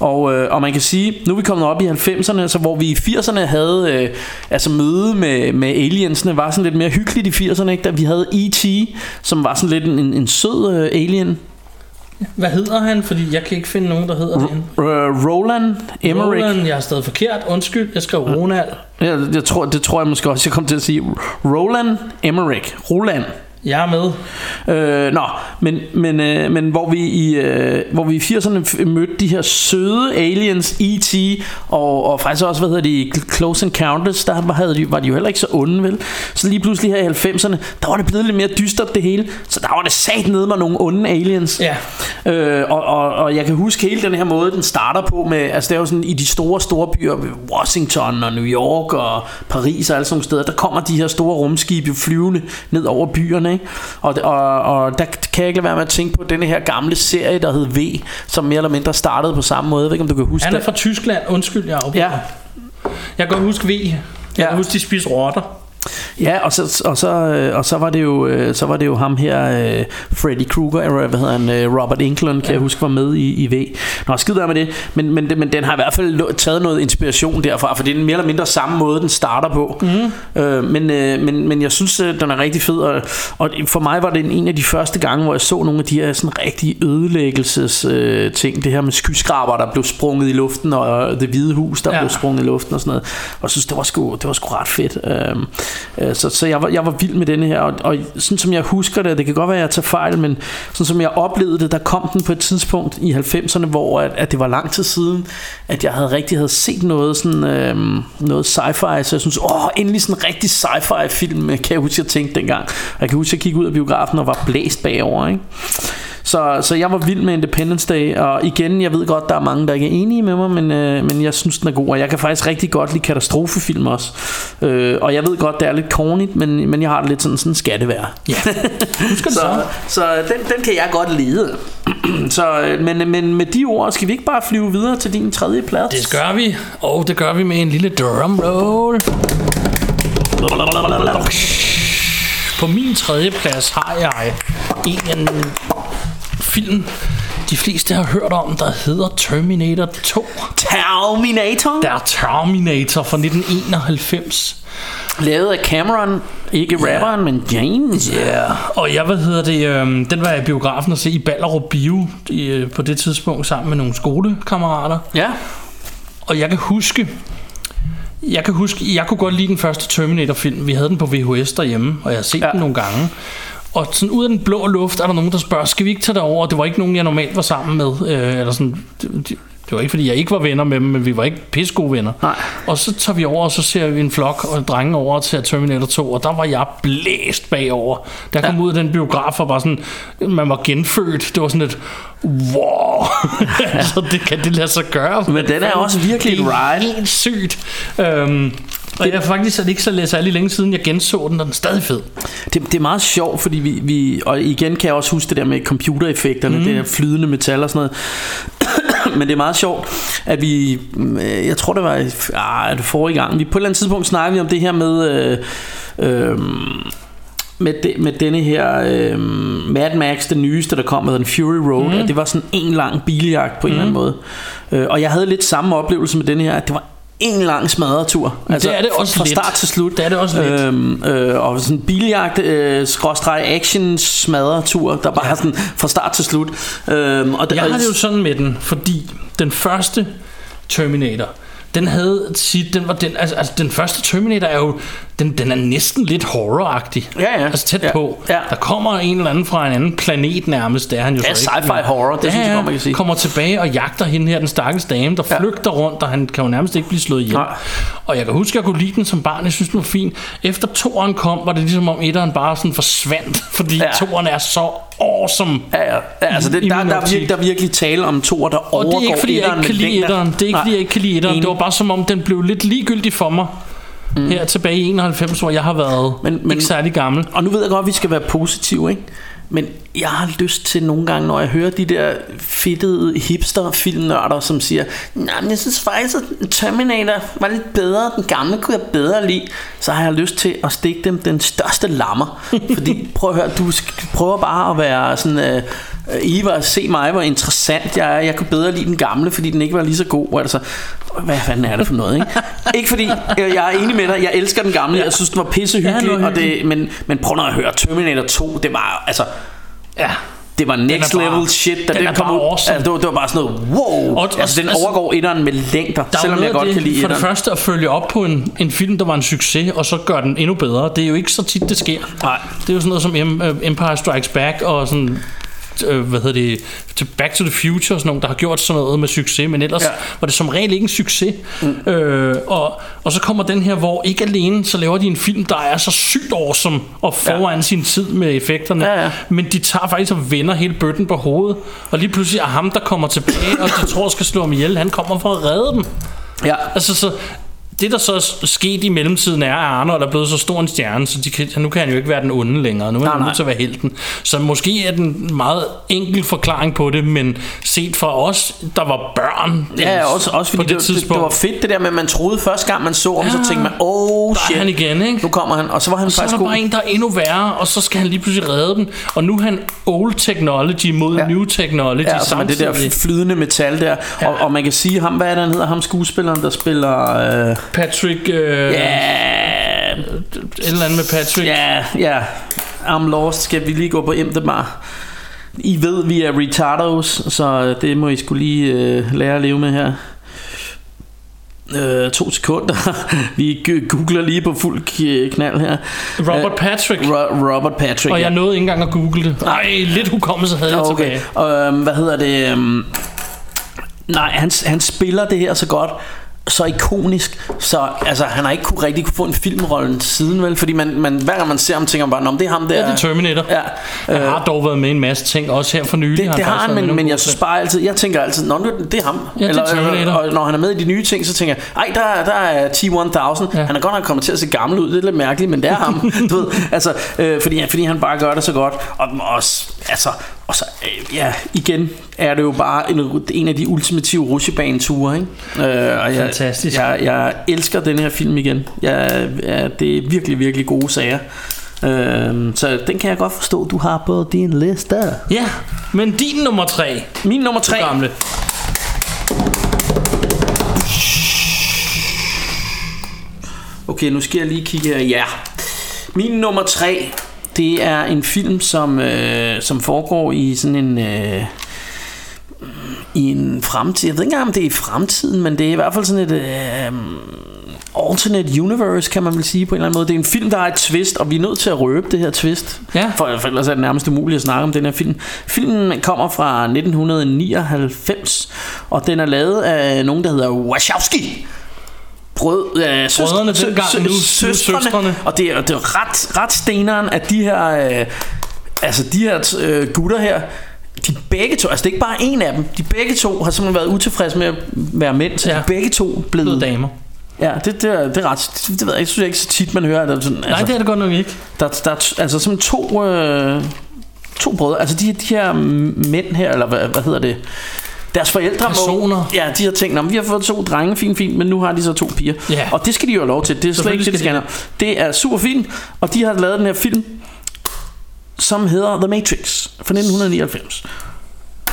Og, øh, og man kan sige, nu er vi kommet op i 90'erne, så hvor vi i 80'erne havde øh, altså møde med, med aliensene, var sådan lidt mere hyggeligt i 80'erne, ikke? da vi havde E.T., som var sådan lidt en, en, sød øh, alien. Hvad hedder han? Fordi jeg kan ikke finde nogen, der hedder det. R- Roland Emmerich. Roland, jeg har stadig forkert. Undskyld, jeg skrev Ronald. Jeg, jeg tror, det tror jeg måske også, jeg kom til at sige. Roland Emmerich. Roland. Jeg er med. Øh, nå, men, men, øh, men hvor vi i øh, hvor vi i 80'erne f- mødte de her søde aliens E.T. og, og faktisk også hvad hedder de Close Encounters, der var, havde de, var de jo heller ikke så onde, vel? Så lige pludselig her i 90'erne, der var det blevet lidt mere dystert det hele, så der var det sat ned med nogle onde aliens. Ja. Øh, og, og, og jeg kan huske hele den her måde, den starter på med, altså det er jo sådan i de store, store byer, Washington og New York og Paris og alle sådan nogle steder, der kommer de her store rumskibe flyvende ned over byerne, ikke? Og, og, og der kan jeg ikke lade være med at tænke på denne her gamle serie, der hed V, som mere eller mindre startede på samme måde. Jeg ved ikke, om du kan huske Han er det? fra Tyskland. Undskyld, jeg afbryder. Ja, Jeg kan godt huske V. Jeg Ja. kan huske, de spiser rotter. Ja, og så, og så, øh, og så var det jo øh, så var det jo ham her øh, Freddy Krueger eller hvad hedder han Robert Englund kan jeg huske var med i, i V. Nå, skid der med det, men, men, men den har i hvert fald taget noget inspiration derfra, for det er mere eller mindre samme måde den starter på. Mm. Øh, men, øh, men, men jeg synes den er rigtig fed og, og for mig var det en- af de første gange, hvor jeg så nogle af de her sådan rigtige ødelæggelses øh, ting, det her med skyskraber der blev sprunget i luften og det hvide hus der Ja. ja. blev sprunget i luften og sådan noget. Og jeg synes det var sgu det var sgu ret fedt. Øh, Øh, så så jeg, var, jeg var vild med denne her, og, og sådan som jeg husker det, det kan godt være, at jeg tager fejl, men sådan som jeg oplevede det, der kom den på et tidspunkt i 90'erne, hvor at, at det var lang tid siden, at jeg havde rigtig havde set noget sådan øh, noget sci-fi, så jeg synes, åh, endelig sådan en rigtig sci-fi film, kan jeg huske, jeg tænkte dengang. Jeg kan huske, at jeg kiggede ud af biografen og var blæst bagover, ikke? Så, så jeg var vild med Independence Day Og igen, jeg ved godt, der er mange, der ikke er enige med mig Men, øh, men jeg synes, den er god Og jeg kan faktisk rigtig godt lide katastrofefilm også øh, Og jeg ved godt, det er lidt corny Men, men jeg har det lidt sådan, sådan skal det være Ja. Så, så? så den, den kan jeg godt lide så, øh, men, men med de ord Skal vi ikke bare flyve videre til din tredje plads? Det gør vi, og det gør vi med en lille drum roll. På min tredje plads har jeg en film, de fleste har hørt om, der hedder Terminator 2. Terminator Der er Terminator fra 1991. Lavet af Cameron Ikke rapperen, men James Ja, yeah. og jeg, hvad hedder det, øhm, den var jeg i biografen at se i Ballerup Bio i, øh, på det tidspunkt sammen med nogle skolekammerater. Ja Og jeg kan huske, jeg kan huske, jeg kunne godt lide den første Terminator-film. Vi havde den på VHS derhjemme, og jeg har set. Ja. den nogle gange. Og sådan ud af den blå luft er der nogen, der spørger, skal vi ikke tage derover? Det var ikke nogen, jeg normalt var sammen med. Øh, eller sådan, det, det, var ikke, fordi jeg ikke var venner med dem, men vi var ikke pisse gode venner. Nej. Og så tager vi over, og så ser vi en flok og drenge over til Terminator 2, og der var jeg blæst bagover. Der kom ja. ud af den biograf og var sådan, man var genfødt. Det var sådan et, wow, altså det kan det lade sig gøre. Men den er også virkelig det et er helt sygt. Øhm, og jeg faktisk er det ikke så særlig længe siden, jeg genså den, og den er stadig fed. Det, det er meget sjovt, fordi vi, vi... Og igen kan jeg også huske det der med computereffekterne, mm. det der flydende metal og sådan noget. Men det er meget sjovt, at vi... øh, Jeg tror, det var ah, det forrige gang. Vi på et eller andet tidspunkt snakkede vi om det her med... Øh, øh, med, de, med denne her øh, Mad Max, den nyeste, der kom med den Fury Road, mm. at det var sådan en lang biljagt på en mm. eller anden måde. Øh, og jeg havde lidt samme oplevelse med denne her, at det var en lang smadretur. Altså, det er det også fra lidt. start til slut. Det er det også lidt. Øhm, øh, og sådan en biljagt, øh, skråstreg action smadretur, der bare ja. sådan fra start til slut. Øhm, og Jeg har det jo sådan med den, fordi den første Terminator, den havde sit, den var den, altså, altså den første Terminator er jo, den, den er næsten lidt horroragtig. Ja, ja. Altså tæt Ja, på. ja. Der kommer en eller anden fra en anden planet nærmest, det er han jo Ja, så ikke. sci-fi horror, det synes jeg godt, man kan sige. kommer tilbage og jagter hende her, den stakkels dame, der Ja. flygter rundt, og han kan jo nærmest ikke blive slået ihjel. Nej. Og jeg kan huske, at jeg kunne lide den som barn, jeg synes, den var fin. Efter toeren kom, var det ligesom om etteren bare sådan forsvandt, fordi Ja. ja. toeren er så awesome. Ja, ja. ja altså det, I der, min der, er virkelig, der er virkelig tale om to, der Og overgår det er ikke fordi, jeg ikke kan lide etteren. Det er ikke fordi, jeg ikke kan lide etteren. Det var bare som om, den blev lidt ligegyldig for mig. Mm. Her tilbage i 91, hvor jeg har været Men- men, ikke særlig gammel. Og nu ved jeg godt, at vi skal være positive, ikke? Men jeg har lyst til nogle gange, når jeg hører de der fedtede hipster-filmnørder, som siger, nej, men jeg synes faktisk, at Terminator var lidt bedre, den gamle kunne jeg bedre lide, så har jeg lyst til at stikke dem den største lammer. Fordi, prøv at høre, du prøver bare at være sådan... Øh, Eva, se mig, hvor interessant jeg er. Jeg kunne bedre lide den gamle, fordi den ikke var lige så god. Altså, hvad fanden er det for noget, ikke? ikke fordi, øh, jeg er enig med dig, jeg elsker den gamle, jeg synes, den var pissehyggelig, Ja, og det, men, men prøv at høre, Terminator 2, det var, altså, Ja. det var next bare- level shit, da den den, kom ud. awesome. Altså, det, var, det var bare sådan noget, wow. Og- Og, altså, den altså- overgår etteren med længder, Der er selvom jeg godt af kan det, lide For det første at følge op på en, en film, der var en succes, og så gøre den endnu bedre. Det er jo ikke så tit, det sker. Nej. Det er jo sådan noget som øh, Empire Strikes Back og sådan øh, hvad hedder det, til Back to the Future og sådan nogle, der har gjort sådan noget med succes, men ellers Ja. var det som regel ikke en succes. Mm. Øh, og, og så kommer den her, hvor ikke alene, så laver de en film, der er så sygt awesome og foran ja. sin tid med effekterne, Ja, ja. men de tager faktisk og vender hele bøtten på hovedet, og lige pludselig er ham, der kommer tilbage, og de tror skal slå ham ihjel, han kommer for at redde dem. Ja. Altså, så det der så er sket i mellemtiden er, at Arnold er blevet så stor en stjerne, så de kan, nu kan han jo ikke være den onde længere. Nu er Nej, han nødt til at være helten. Så måske er den en meget enkel forklaring på det, men set fra os, der var børn Ja, også, også fordi på det, det, det, det, det tidspunkt, var fedt det der med, at man troede første gang man så ham, så Ja. tænkte man, oh der shit, er han igen, ikke? nu kommer han, og så var han så er faktisk der god. bare en, der er endnu værre, og så skal han lige pludselig redde dem. Og nu er han old technology mod Ja. new technology Ja, som er det der samtidig. flydende metal der. Ja. Og, og man kan sige, ham, hvad er det, han hedder? Ham skuespilleren, der spiller... Øh, Patrick... Øh, ja, Et eller andet med Patrick. ja, ja. I'm lost. Skal vi lige gå på MDMAR? I ved, vi er retardos, så det må I skulle lige øh, lære at leve med her. Øh, to sekunder. vi googler lige på fuld knald her. Robert Øh, Patrick. Ro- Robert Patrick. Og ja. jeg nåede ikke engang at google det. Nej, lidt hukommelse havde jeg Okay, tilbage. og øhm, hvad hedder det? Øhm, nej, han, han spiller det her så godt, så ikonisk, så altså, han har ikke kunne, rigtig kunne få en filmrolle siden, vel? Fordi man, man, hver gang man ser ham, tænker man bare, "Nå, men det er ham der. Ja, det er Terminator. Ja, Han har dog været med en masse ting, også her for nylig. det, det har han, men, men jeg synes bare altid, jeg tænker altid, Nå, det er ham. Ja, det er Terminator. og, og når han er med i de nye ting, så tænker jeg, ej, der, der er T-1000. Ja. Ja. Han er godt nok kommet til at se gammel ud, det er lidt mærkeligt, men det er ham. du ved, altså, øh, fordi, fordi han bare gør det så godt. Og også, altså, og så, øh, ja, igen er det jo bare en, en af de ultimative rutsjebaneture, ikke? Øh, og jeg, Fantastisk. Jeg, jeg elsker den her film igen. Jeg, ja, det er virkelig, virkelig gode sager. Øh, så den kan jeg godt forstå, du har på din liste. Ja, men din nummer tre, Min nummer tre. gamle. Okay, nu skal jeg lige kigge her. Ja. Min nummer tre, det er en film, som, øh, som foregår i sådan en... Øh, i en fremtid. Jeg ved ikke engang, om det er i fremtiden, men det er i hvert fald sådan et... Øh, alternate universe, kan man vel sige på en eller anden måde. Det er en film, der har et twist, og vi er nødt til at røbe det her twist. Ja. For, for ellers er det nærmest umuligt at snakke om den her film. Filmen kommer fra 1999, og den er lavet af nogen, der hedder Wachowski. Brød, øh, søstre, Brødrene dengang, nu- nu søstrene. Og det er, det er ret, ret steneren, at de her, øh, altså de her øh, gutter her, de begge to, altså det er ikke bare en af dem, de begge to har simpelthen været utilfredse med at være mænd, så ja. De begge to Bløde blevet... damer. Ja, det, det, er, det er ret, det, det ved jeg ikke, synes jeg ikke så tit, man hører. Der, er sådan, Nej, det er det godt nok ikke. der, der er altså simpelthen to, øh, to brødre, altså de, de her mænd her, eller hvad, hvad hedder det, deres forældre Personer. Må, ja, de har tænkt, "Nå, men vi har fået to drenge, fint, fint, men nu har de så to piger. Ja. Og det skal de jo have lov til, det er slet ikke det, de skal. Det er super fint, og de har lavet den her film, som hedder The Matrix fra 1999.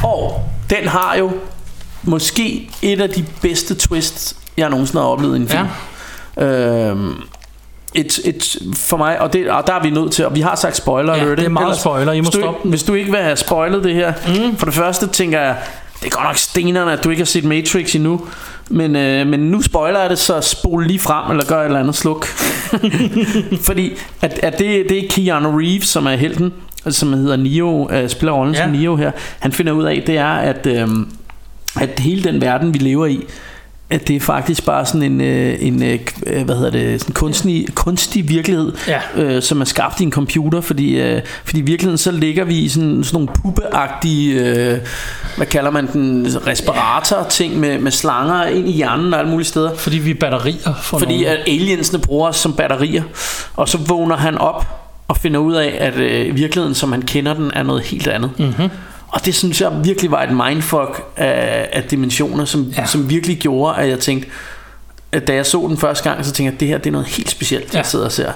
Og den har jo måske et af de bedste twists, jeg nogensinde har oplevet i en film. Ja. Øhm, et, et, for mig, og, det, og der er vi nødt til, og vi har sagt spoiler Ja, alert, det er meget spoiler, I må hvis, du, stoppe ikke- den. hvis du ikke vil have spoilet det her, mm. for det første tænker jeg, det er godt nok stenerne, at du ikke har set Matrix endnu, men, øh, men nu spoiler jeg det, så spol lige frem, eller gør et eller andet sluk. Fordi at, at det, det er Keanu Reeves, som er helten, som hedder Neo, øh, spiller rollen ja. Som Neo her. Han finder ud af, det er, at, øh, at hele den verden, vi lever i, at det er faktisk bare sådan en, øh, en øh, øh, hvad hedder det, sådan kunstig, kunstig virkelighed, Ja. øh, som er skabt i en computer, fordi, øh, fordi i virkeligheden så ligger vi i sådan, sådan nogle puppeagtige, øh, hvad kalder man den, respirator ting med, med slanger ind i hjernen og alle mulige steder. Fordi vi er batterier for Fordi nogen. at aliensene bruger os som batterier, og så vågner han op og finder ud af, at øh, virkeligheden, som han kender den, er noget helt andet. Mm-hmm. Og det synes jeg virkelig var et mindfuck af, af dimensioner, som, ja. Som virkelig gjorde, at jeg tænkte, at da jeg så den første gang, så tænkte jeg, at det her det er noget helt specielt, ja. jeg sidder og ser.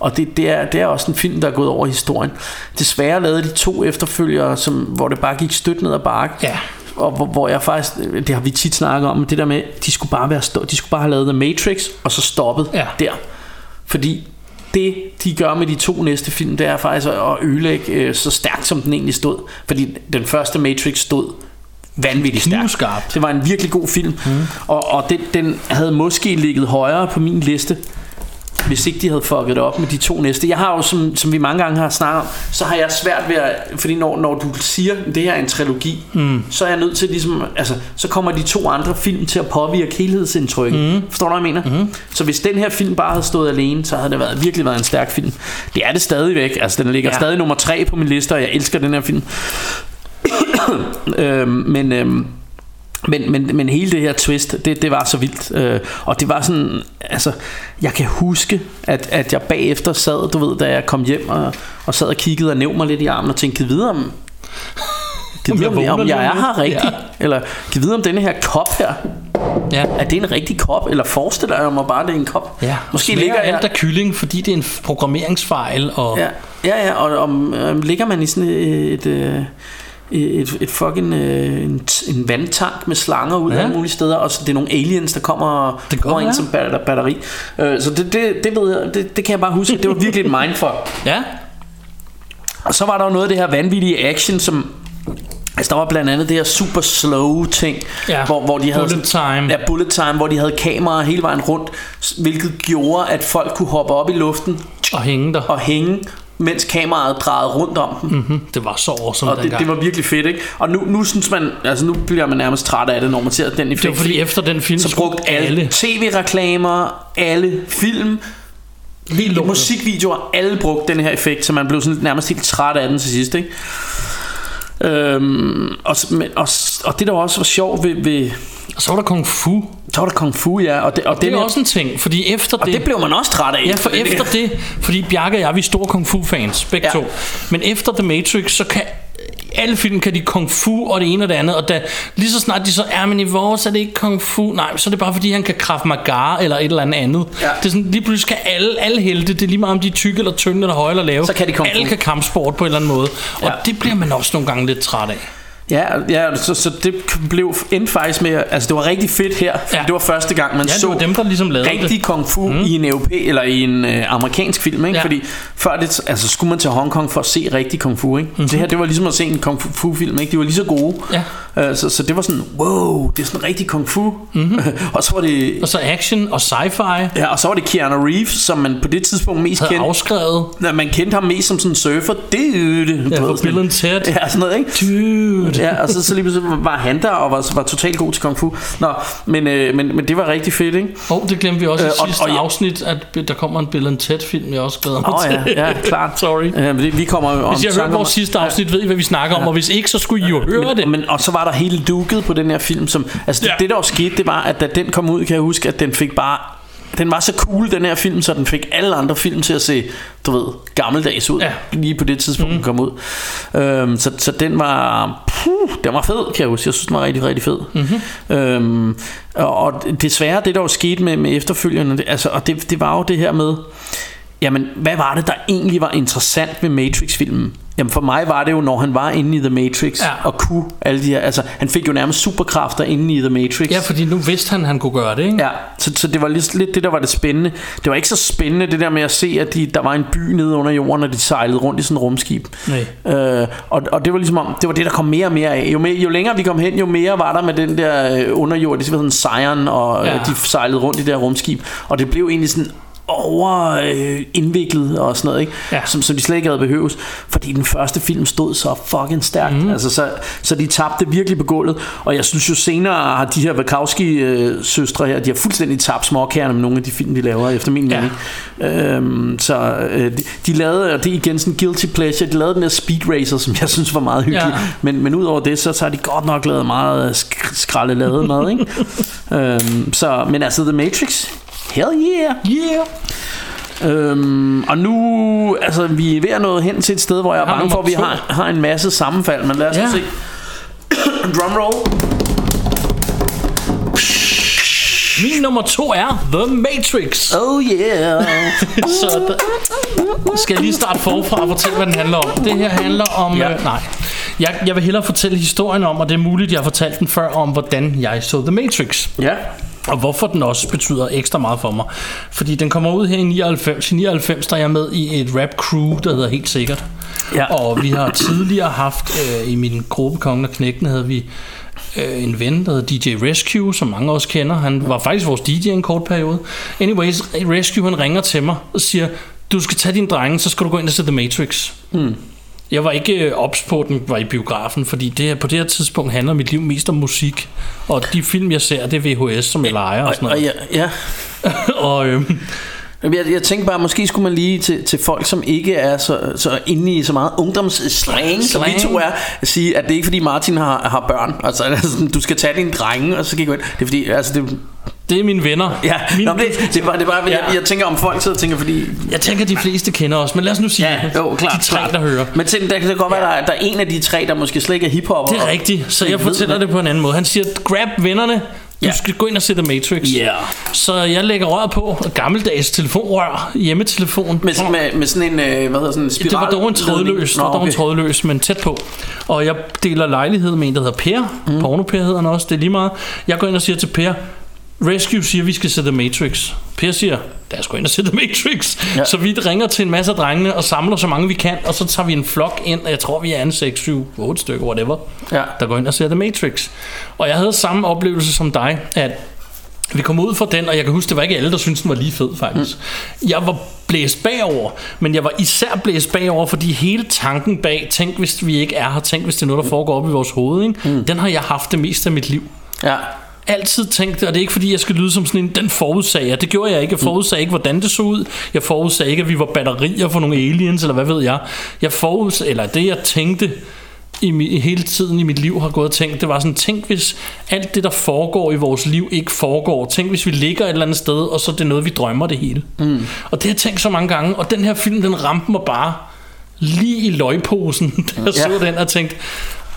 Og det, det, er, det er også en film, der er gået over i historien. Desværre lavede de to efterfølgere, som, hvor det bare gik stødt ned ad bakke. Ja. Og hvor, hvor jeg faktisk, det har vi tit snakket om, det der med, de skulle bare, være stå, de skulle bare have lavet The Matrix, og så stoppet Ja. der. Fordi det, de gør med de to næste film, det er faktisk at ødelægge øh, så stærkt, som den egentlig stod. Fordi den første Matrix stod vanvittigt stærkt. Det var en virkelig god film. Mm. Og, og den, den havde måske ligget højere på min liste, hvis ikke de havde fucket det op med de to næste. Jeg har jo, som, som vi mange gange har snakket om, så har jeg svært ved at, fordi når, når du siger, at det her er en trilogi, mm. så er jeg nødt til ligesom, altså, så kommer de to andre film til at påvirke helhedsindtrykket. Mm. Forstår du, hvad jeg mener? Mm. Så hvis den her film bare havde stået alene, så havde det været, virkelig været en stærk film. Det er det stadigvæk. Altså, den ligger ja. Stadig nummer tre på min liste, og jeg elsker den her film. øhm, men øhm, Men, men, men hele det her twist, det, det var så vildt. Øh, og det var sådan, altså, jeg kan huske, at, at jeg bagefter sad, du ved, da jeg kom hjem og, og sad og kiggede og nævnte mig lidt i armen og tænkte, videre om, kan vide, om, jeg om, jeg er her rigtigt? Ja. Eller kan vide, om denne her kop her, Ja. er det en rigtig kop? Eller forestiller jeg mig bare, det er en kop? Ja, Måske ligger jeg... alt af kylling, fordi det er en programmeringsfejl. Og Ja, ja, ja og om, øhm, ligger man i sådan et... øh, et, et fucking øh, en, en vandtank med slanger ud Ja. ja. alle mulige steder Og så det er nogle aliens der kommer og Det godt ind være. som batter- batteri øh, Så det, det, det ved jeg det, det kan jeg bare huske Det var virkelig et mindfuck ja, Og så var der jo noget af det her vanvittige action Som Altså der var blandt andet det her super slow ting Ja, hvor, hvor de havde bullet time. Ja, bullet time Hvor de havde kameraer hele vejen rundt Hvilket gjorde at folk kunne hoppe op i luften og hænge der. Og hænge Mens kameraet drejede rundt om dem Mm-hmm. Det var så awesome og det, dengang. det var virkelig fedt, ikke? Og nu, nu synes man, altså nu bliver man nærmest træt af det, når man ser den effekt. det var fordi efter den film så brugt alle tv-reklamer, alle film, Helt lortet. musikvideoer, alle brugte den her effekt, så man blev sådan nærmest helt træt af den til sidst, ikke? Øhm, og, men, og, og det der også var sjovt ved, ved Og så var der kung fu. så var der Kung Fu, ja, og det, og Det den er her- også en ting, fordi efter og det... det blev man også træt af. Ja, for efter det, fordi Bjarke og jeg, vi er store kung fu fans, begge Ja. ja. to. Men efter The Matrix, så kan alle film kan de kung fu og det ene og det andet, og da, lige så snart de så er, men i vores er det ikke kung fu, nej, så er det bare fordi, han kan kraft magar eller et eller andet andet. Ja. Det er sådan, lige pludselig kan alle, alle helte, det er lige meget om de er tykke eller tynde eller høje eller lave. Så kan de kung fu. Alle kan kampsport på en eller anden måde, og Ja. det bliver man også nogle gange lidt træt af. Ja, ja så, så det blev endte faktisk med, altså det var rigtig fedt her, Ja. det var første gang, man Ja, så var dem, der ligesom lavede rigtig det. kung fu mm. i en europæ eller i en øh, amerikansk film, ikke? Ja. Fordi før det, altså skulle man til Hongkong for at se rigtig kung fu, ikke? Mm-hmm. Det her, det var ligesom at se en kung fu film, ikke? De var lige så gode. Ja. Øh, så, så det var sådan, wow, det er sådan rigtig kung fu. Mm-hmm. og så var det, Og så action og sci-fi ja, og så var det Keanu Reeves, som man på det tidspunkt mest kendte. afskrevet. Ja, man kendte ham mest som sådan en surfer. Dude. Ja, for Bill and Ted. Ja, sådan noget, ikke? Dude. Ja, og så, så lige pludselig var han der og var, var totalt god til kung fu. Nå, men, øh, men, men det var rigtig fedt, ikke? Og oh, det glemte vi også i Øh, og- sidste og jeg- afsnit, at der kommer en Bill and Ted film, jeg også glæder mig Åh oh, til. ja, ja, klart. Sorry. Øh, men det, vi kommer om Hvis jeg har hørt tanker om- vores sidste afsnit, ved I, hvad vi snakker om, og hvis ikke, så skulle I jo høre det. men, men, og så var der hele duket på den her film som, Altså det, Ja. det der var sket Det var at da den kom ud Kan jeg huske at den fik bare den var så cool den her film Så den fik alle andre film til at se Du ved gammeldags ud Ja. Lige på det tidspunkt mm. den kom ud øhm, så, så den var puh, Den var fed kan jeg huske Jeg synes den var rigtig rigtig fed mm-hmm. øhm, og, og desværre det der var sket med, med efterfølgende det, altså, Og det, det var jo det her med Jamen, hvad var det, der egentlig var interessant ved Matrix-filmen? Jamen, for mig var det jo, når han var inde i The Matrix Ja. og kunne alle de her... Altså, han fik jo nærmest superkræfter inde i The Matrix. Ja, fordi nu vidste han, han kunne gøre det, ikke? Ja, så, så det var lidt, lidt det, der var det spændende. Det var ikke så spændende, det der med at se, at de, der var en by nede under jorden, og de sejlede rundt i sådan et rumskib. Nej. Øh, og, og det var ligesom om, det var det, der kom mere og mere af. Jo, mere, jo længere vi kom hen, jo mere var der med den der øh, underjordiske, hvad hedder den, Sion, og Ja. ja. de sejlede rundt i det der rumskib. Og det blev egentlig sådan over øh, indviklet og sådan noget, ikke? Ja. Som, som de slet ikke havde behøves, fordi den første film stod så fucking stærkt. Mm. Altså, så, så de tabte virkelig på gulvet. Og jeg synes jo senere har de her Wachowski-søstre her, de har fuldstændig tabt småkærne med nogle af de film, de laver, efter min Ja. mening. Øhm, så øh, de, de lavede, og det er igen sådan guilty pleasure, de lavede den der Speed Racer, som jeg synes var meget hyggelig. Ja. Men, men udover det, så, så har de godt nok lavet meget sk- skralde lavet mad, ikke? øhm, så, men altså The Matrix, hell yeah! Yeah. Øhm, og nu, altså vi er ved at nå hen til et sted, hvor jeg er bange for, at vi har, har en masse sammenfald, men lad os Ja. se. Drumroll. Min nummer to er The Matrix. Oh yeah. Så der, skal jeg lige starte forfra og fortælle, hvad den handler om. Det her handler om... Ja. Øh, nej. Jeg, jeg vil hellere fortælle historien om, og det er muligt, jeg har fortalt den før, om hvordan jeg så The Matrix. ja. Og hvorfor den også betyder ekstra meget for mig. Fordi den kommer ud her i 99. I 99 der er jeg med i et rap crew, der hedder Helt Sikkert. Ja. Og vi har tidligere haft, øh, i min gruppe Kongen og Knægten, havde vi øh, en ven, der hedder DJ Rescue, som mange også kender. Han var faktisk vores DJ en kort periode. Anyways, Rescue han ringer til mig og siger, du skal tage din drenge, så skal du gå ind og se The Matrix. Mm. Jeg var ikke øh, ops på, at den var i biografen, fordi det her, på det her tidspunkt handler mit liv mest om musik. Og de film, jeg ser, det er VHS, som jeg leger og sådan Og, noget. ja, ja. og, øhm, Jeg, jeg tænkte bare, måske skulle man lige til, til folk, som ikke er så, så inde i så meget ungdomsslang, som vi to er, at sige, at det er ikke fordi Martin har, har børn. Altså, sådan, du skal tage dine drenge, og så gik gå ind. Det er fordi, altså det, Det er mine venner. ja, Min, Nå, det, det, bare, det er bare, jeg, Ja. jeg tænker om folk sidder og tænker, fordi Jeg tænker, de fleste kender os, men lad os nu sige, Ja, jo, klart, de tre, klart. der hører. Men tænk, der kan det godt være, der, er- der er en af de tre, der måske slet ikke er hiphop. Det er rigtigt, så jeg fortæller det på en anden måde. Han siger, grab vennerne, du Ja. skal gå ind og se The Matrix. Ja. Så jeg lægger røret på, gammeldags telefonrør, hjemmetelefon. Med, med, med sådan en, øh, hvad hedder sådan en det spiral? var dog en trådløs, det Nå, var dog en okay. trådløs, men tæt på. Og jeg deler lejlighed med en, der hedder Per. Mm. Porno Per hedder han også, det er lige meget. Jeg går ind og siger til Per, Rescue siger, at vi skal se The Matrix. Per siger, lad os gå ind og se The Matrix. Ja. Så vi ringer til en masse af drengene og samler så mange vi kan, og så tager vi en flok ind, og jeg tror vi er en 6, 7, 8 stykker, whatever, Ja. der går ind og ser The Matrix. Og jeg havde samme oplevelse som dig, at vi kom ud fra den, og jeg kan huske, det var ikke alle, der syntes, den var lige fed, faktisk. Mm. Jeg var blæst bagover, men jeg var især blæst bagover, fordi hele tanken bag, tænk hvis vi ikke er her, tænk hvis det er noget, der foregår op i vores hoved, ikke? Mm. den har jeg haft det meste af mit liv. Ja. Altid tænkt og det er ikke fordi, jeg skal lyde som sådan en, den forudsagde jeg. Det gjorde jeg ikke. Jeg forudsagde ikke, hvordan det så ud. Jeg forudsagde ikke, at vi var batterier for nogle aliens, eller hvad ved jeg. Jeg forudsagde, eller det jeg tænkte, i, mi, hele tiden i mit liv har gået og tænkt, det var sådan, tænk hvis alt det, der foregår i vores liv, ikke foregår. Tænk hvis vi ligger et eller andet sted, og så er det noget, vi drømmer det hele. Mm. Og det har jeg tænkt så mange gange, og den her film, den ramte mig bare lige i løgposen, da jeg Ja. så den og tænkte,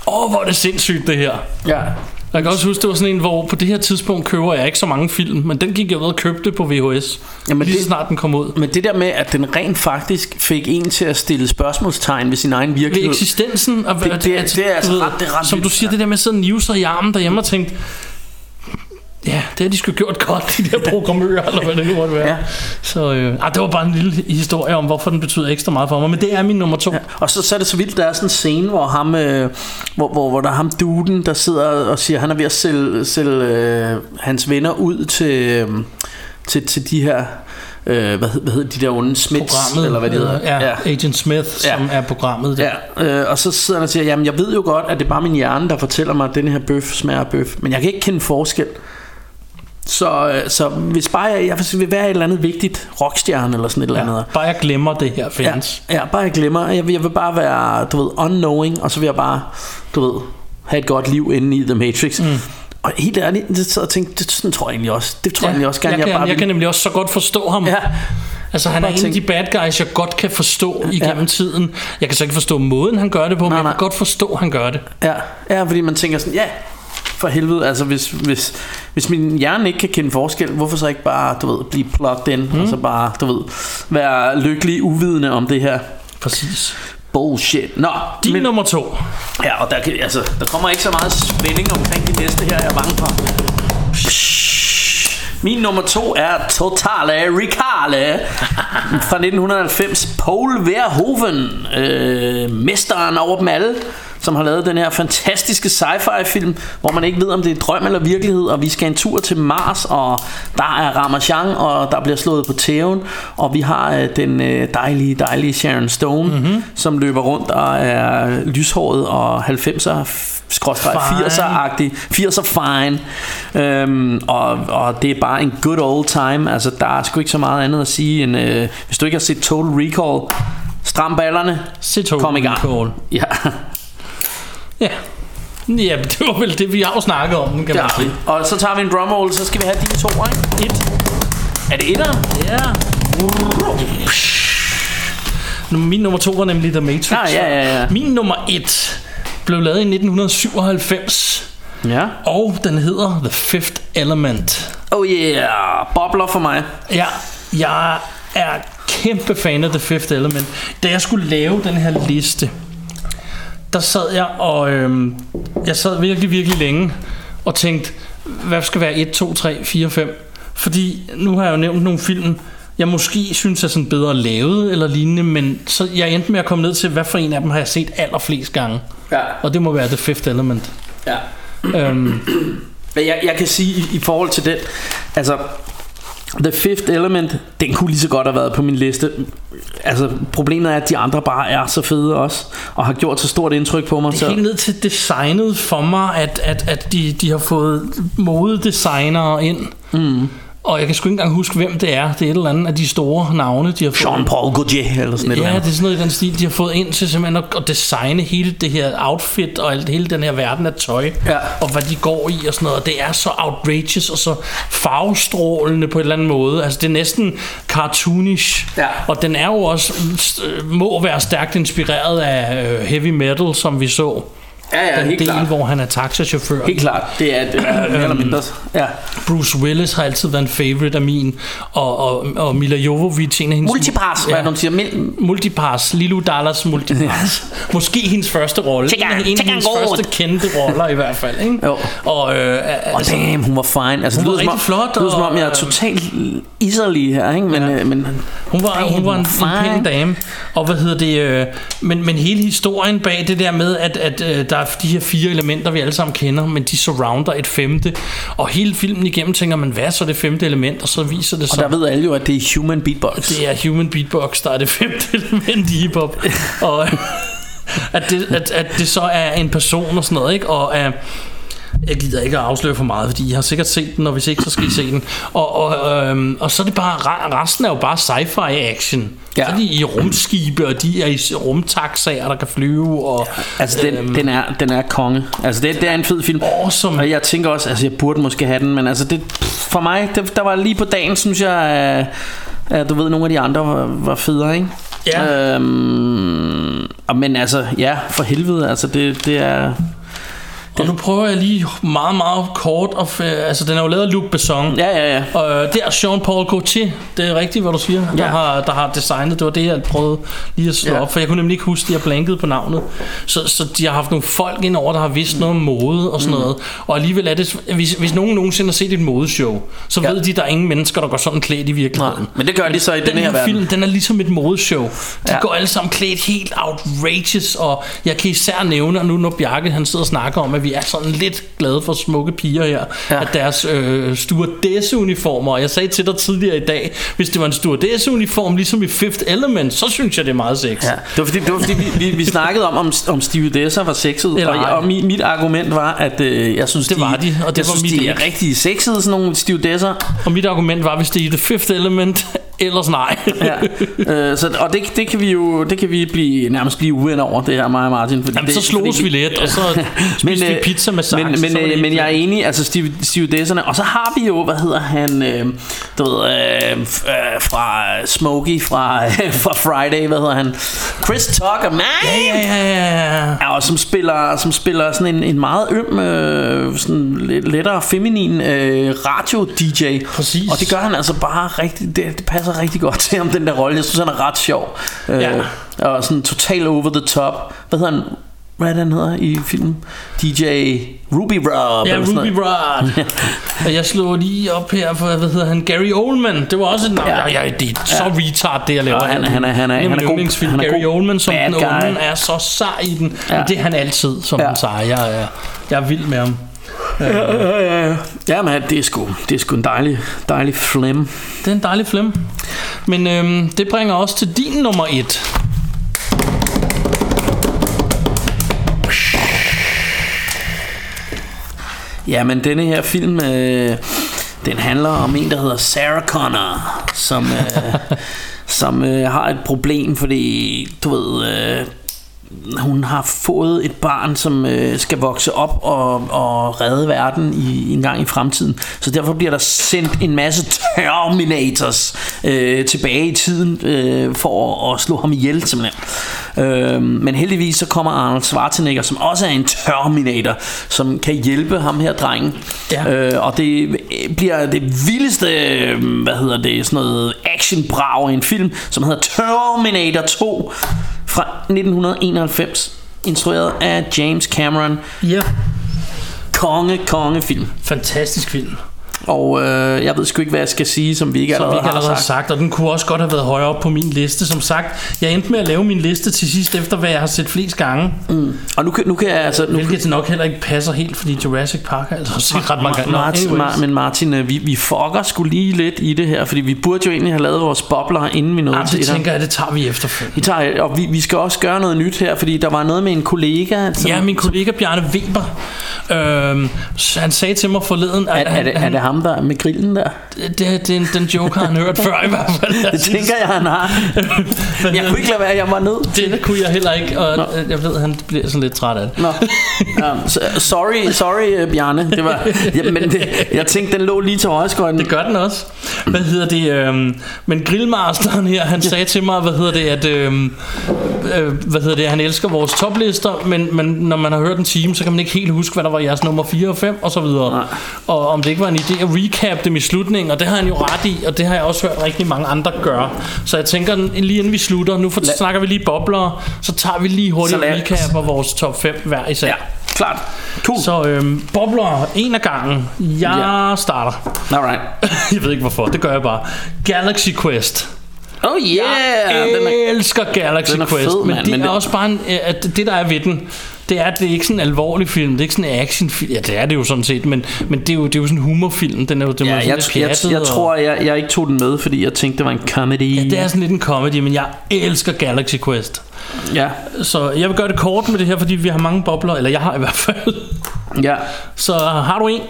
åh, hvor er det sindssygt det her. Ja. Jeg kan også huske, det var sådan en, hvor på det her tidspunkt køber jeg ikke så mange film, men den gik jeg ved og købte på VHS. Jamen, lige det- så snart den kom ud. Men det der med, at den rent faktisk fik en til at stille spørgsmålstegn ved sin egen Ved virkelighed. eksistensen. Og, Det- det er- det er altså ved, ret- det er ret Som du siger, det der med at sidde og nive sig i armen derhjemme og tænke, ja, det har de sgu gjort godt, de der programmører, eller hvad det nu måtte være. Ja. Så øh, ah, det var bare en lille historie om, hvorfor den betyder ekstra meget for mig, men det er min nummer to. Ja. Og så, så er det så vildt, der er sådan en scene, hvor, ham, øh, hvor, hvor, hvor der er ham duden, der sidder og siger, han er ved at sælge, sælge øh, hans venner ud til, øh, til, til de her, øh, hvad, hed- hvad hedder de der onde Smiths, Programmet, eller hvad det hedder. øh, ja, ja. Agent Smith, som Ja. er programmet der. Ja, øh, og så sidder han og siger, jamen jeg ved jo godt, at det er bare min hjerne, der fortæller mig, at den her bøf smager af bøf, men jeg kan ikke kende forskel. Så, øh, så hvis bare jeg, jeg vil være et eller andet vigtigt rockstjerne eller sådan et eller andet. Ja, bare jeg glemmer det her findes. Ja, ja, bare jeg glemmer. Jeg vil, jeg vil bare være, du ved, unknowing, og så vil jeg bare, du ved, have et godt liv inde i The Matrix. Mm. Og helt ærligt, det sad og tænkte, det sådan tror jeg egentlig også. Det tror jeg egentlig også gerne, jeg, jeg, kan, bare jeg kan nemlig også så godt forstå ham. Ja, Altså han er en af de bad guys, jeg godt kan forstå igennem Ja. tiden. Jeg kan så ikke forstå måden, han gør det på, men Nej, jeg nej. kan godt forstå, han gør det. ja, ja, fordi man tænker sådan, ja, for helvede, altså hvis, hvis, hvis min hjerne ikke kan kende forskel, hvorfor så ikke bare, du ved, blive plugged in, mm. og så bare, du ved, være lykkelig uvidende om det her Præcis. bullshit. Nå, Din men, nummer to. ja, og der, kan, altså, der kommer ikke så meget spænding omkring de næste her, jeg er bange for. Min nummer to er Totale Ricale fra 1990. Paul Verhoeven, øh, mesteren over dem alle, som har lavet den her fantastiske sci-fi film, hvor man ikke ved, om det er drøm eller virkelighed, og vi skal en tur til Mars, og der er Ramachan, og der bliver slået på tæven, og vi har øh, den øh, dejlige, dejlige Sharon Stone, mm-hmm. som løber rundt og er lyshåret og 90'er skråstreg Fine. 80'er-agtig 80'er fine øhm, og, og det er bare en good old time altså der er sgu ikke så meget andet at sige end øh, hvis du ikke har set Total Recall stram ballerne Se Total kom i gang Recall. ja, Ja. Ja, det var vel det, vi har jo snakket om, kan det man sige. og så tager vi en drumroll så skal vi have de to ikke? Et. er det etteren? Ja. Min nummer to var nemlig The Matrix. Ah, ja, ja, ja. Min nummer et blev lavet i 1997, ja og den hedder The Fifth Element. oh yeah bobler for mig Ja, jeg er kæmpe fan af The Fifth Element. Da jeg skulle lave den her liste, der sad jeg og øhm, jeg sad virkelig, virkelig længe og tænkte, hvad skal være 1, 2, 3, 4, 5? Fordi nu har jeg jo nævnt nogle film, jeg måske synes er sådan bedre lavet eller lignende, men så jeg endte med at komme ned til, hvad for en af dem har jeg set allerflest gange. ja, Og det må være The Fifth Element. ja. Øhm, Men jeg, jeg kan sige i, i forhold til den Altså The Fifth Element Den kunne lige så godt have været på min liste Altså problemet er at de andre bare er så fede også Og har gjort så stort indtryk på mig Det er helt ned til designet for mig, at, at, at de, de har fået modedesignere ind. Mm. Og jeg kan sgu ikke engang huske, hvem det er. Det er et eller andet af de store navne, de har fået. Jean-Paul Gaultier eller sådan et eller Ja, det er sådan noget i den stil, de har fået ind til simpelthen at, at designe hele det her outfit og alt, hele den her verden af tøj, Ja. og hvad de går i og sådan noget. Og det er så outrageous og så farvestrålende på en eller anden måde. Altså det er næsten cartoonish. Ja. Og den er jo også, øh, må være stærkt inspireret af øh, heavy metal, som vi så. Ja, ja, den helt del, klart. hvor han er taxachauffør. Helt klart. Det er, det er mere eller mindre. Ja. Bruce Willis har altid været en favorite af min, og, og, og Mila Jovovich, en af hendes... Multipass, hvad er det, hun siger? Mil- Multipass, Lilu Dallas Multipass. Måske hendes første rolle. En af, hendes første kendte roller i hvert fald. Ikke? Jo. Og, øh, altså, damn, hun var fine. Altså, Hun det var lyder som om- flot, Det lyder som om, jeg er øh, totalt iserlig her, ikke? Men, ja. men hun var, Damn, hun var en, en pæn dame. Og hvad hedder det? Øh, men, men hele historien bag det der med, at, at øh, der er de her fire elementer, vi alle sammen kender, men de surrounder et femte. Og hele filmen igennem tænker man, hvad er så det femte element? Og så viser det og sig... der ved alle jo, at det er human beatbox. Det er human beatbox, der er det femte element i hiphop. og at det, at, at det så er en person og sådan noget, ikke? Og at, jeg gider ikke at afsløre for meget, fordi I har sikkert set den, og hvis ikke, så skal I se den. Og, og, øhm, og så er det bare, re- resten er jo bare sci-fi action. Ja. Så er de i rumskibe, og de er i rumtaxaer, der kan flyve. Og, Altså, den, øhm, den, er, den er konge. Altså, det, det er en fed film. Awesome. Og jeg tænker også, altså, jeg burde måske have den, men altså, det, for mig, det, der var lige på dagen, synes jeg, at, at du ved, nogle af de andre var, var federe, ikke? Ja. Øhm, men altså, ja, for helvede, altså, det, det er... Og nu prøver jeg lige meget, meget kort. At, f- altså, den er jo lavet af Luc Besson. Ja, ja, ja. Og øh, det er Jean-Paul Gaultier, det er rigtigt, hvad du siger, der, Ja. har, der har designet. Det var det, jeg prøvede lige at slå Ja. op, for jeg kunne nemlig ikke huske, de har blanket på navnet. Så, så de har haft nogle folk ind over, der har vidst noget om mode og sådan mm. noget. Og alligevel er det, hvis, hvis nogen nogensinde har set et modeshow, så Ja. ved de, at der er ingen mennesker, der går sådan klædt i virkeligheden. Nej, men det gør de så i Den den her her verden. film, den er ligesom et modeshow. De Ja. ja. går alle sammen klædt helt outrageous, og jeg kan især nævne, og nu når Bjarke han sidder og snakker om, at vi er sådan lidt glade for smukke piger her, Ja. at deres øh, stewardesse-uniformer, og jeg sagde til dig tidligere i dag, hvis det var en stewardesse-uniform, ligesom i Fifth Element, så synes jeg, det er meget sexy. Ja, det var fordi, det var fordi vi, vi, vi snakkede om, om, om stewardesser var sexede, Eller og, og mit, mit argument var, at øh, jeg synes, Det var de, og det jeg var synes, mit de er ikke. rigtig sexede, sådan nogle stewardesser. Og mit argument var, hvis det er i The Fifth Element, ellers nej. Ja. øh, så, og det, det, kan vi jo det kan vi blive, nærmest blive uvenner over, det her, mig og Martin. Fordi Jamen, det, så slogs fordi vi lidt, og så spiste vi øh, pizza med saks, Men, men, så øh, men jeg er enig, altså stew- stewardesserne. Og så har vi jo, hvad hedder han, øh, du ved, øh, øh, fra Smokey, fra, fra Friday, hvad hedder han? Chris Tucker, man! Ja, ja, ja, ja. Ja, og som spiller, som spiller sådan en, en meget øm, øh, sådan lettere feminin øh, radio-DJ. Præcis. Og det gør han altså bare rigtig, det, det passer rigtig godt til ham, den der rolle. Jeg synes, han er ret sjov. Øh, Ja. Og sådan total over the top. Hvad hedder han? Hvad er det, han hedder i filmen? DJ Ruby Rob. Ja, Ruby. Rod. og jeg slog lige op her for, hvad hedder han, Gary Oldman. Det var også et navn. Ja. Ja, ja, det er så retard, det jeg laver. Ja, han- han er- han er- han er min god. yndlingsfilm. Han er Gary god Oldman som den guy. onde er så sej i den. Ja. Ja. Men det er han altid, som Ja. ja. den seje. Jeg, er, jeg er vild med ham. Ja, men det er sgu, det er sgu en dejlig, dejlig flem. Det er en dejlig film. Men øhm, det bringer os til din nummer et. Ja, men denne her film, øh, den handler om en, der hedder Sarah Connor, som, øh, som øh, har et problem, fordi, du ved, øh, hun har fået et barn, som øh, skal vokse op og, og redde verden i, en gang i fremtiden. Så derfor bliver der sendt en masse Terminators øh, tilbage i tiden øh, for at, at slå ham ihjel simpelthen. Øh, men heldigvis så kommer Arnold Schwarzenegger, som også er en Terminator, som kan hjælpe ham her drengen. Ja. Øh, og det bliver det vildeste, øh, hvad hedder det, sådan noget action-brag i en film, som hedder Terminator 2 fra 1991, instrueret af James Cameron. Ja. Konge, konge film. Fantastisk film. Og øh, jeg ved sgu ikke, hvad jeg skal sige, som vi ikke Som vi allerede ikke har allerede har sagt. sagt. Og den kunne også godt have været højere op på min liste. Som sagt, jeg endte med at lave min liste til sidst, efter hvad jeg har set flest gange. Og nu, kan- nu kan jeg altså... Nu, Hvilket nok heller ikke passer helt, fordi Jurassic Park er altså set ret mange gange. Martin. Mar- men Martin, øh, vi, vi fucker sgu lige lidt i det her, fordi vi burde jo egentlig have lavet vores bobler, inden vi nåede Jamen, til det tænker jeg, det tager vi efterfølgende. Vi tager, og vi, vi skal også gøre noget nyt her, fordi der var noget med en kollega. Som, Ja, min kollega Bjarne Weber, så han sagde til mig forleden, er, at er, det, er han, det ham, ham der med grillen der? Det, det, den, den joke har han hørt før i hvert fald. Det tænker jeg, han har. Men jeg kunne ikke lade være, jeg var nødt til Det kunne jeg heller ikke, og Nå. Jeg ved, han bliver sådan lidt træt af det. Nå. Så- sorry, sorry øh, Bjarne. Det var, ja, men det, jeg tænkte, den lå lige til højreskøjten. Det gør den også. Hvad hedder det? Øhm, men grillmasteren her, han sagde til mig, hvad hedder det, at øhm, øh, hvad hedder det, han elsker vores toplister, men, men når man har hørt en time, så kan man ikke helt huske, hvad der var jeres nummer 4 og 5 og så videre. Nej. Og om det ikke var en idé at recap dem i slutningen, og det har han jo ret i, og det har jeg også hørt rigtig mange andre gøre. Så jeg tænker, lige inden vi slutter, nu for, Lad- snakker vi lige bobler, så tager vi lige hurtigt lad- recap af vores top 5 hver især. Ja, klart. Cool. Så øhm, bobler en af gangen. Jeg Ja. starter. Alright. Jeg ved ikke hvorfor, det gør jeg bare. Galaxy Quest. Oh yeah! Jeg Den er, elsker Galaxy den er Quest, fed, men mand, det men er det- også bare en, at det der er ved den, det er, det er ikke sådan en alvorlig film, det er ikke sådan en actionfilm, ja det er det jo sådan set, men, men det, er jo, det er jo sådan en humorfilm, den er jo, den er ja, sådan jeg, jeg, pjattet, jeg og- tror, jeg, jeg ikke tog den med, fordi jeg tænkte, det var en comedy. Ja, det er sådan lidt en comedy, men jeg elsker Galaxy Quest. Ja, Så jeg vil gøre det kort med det her, fordi vi har mange bobler, eller jeg har i hvert fald. ja. Så har du en?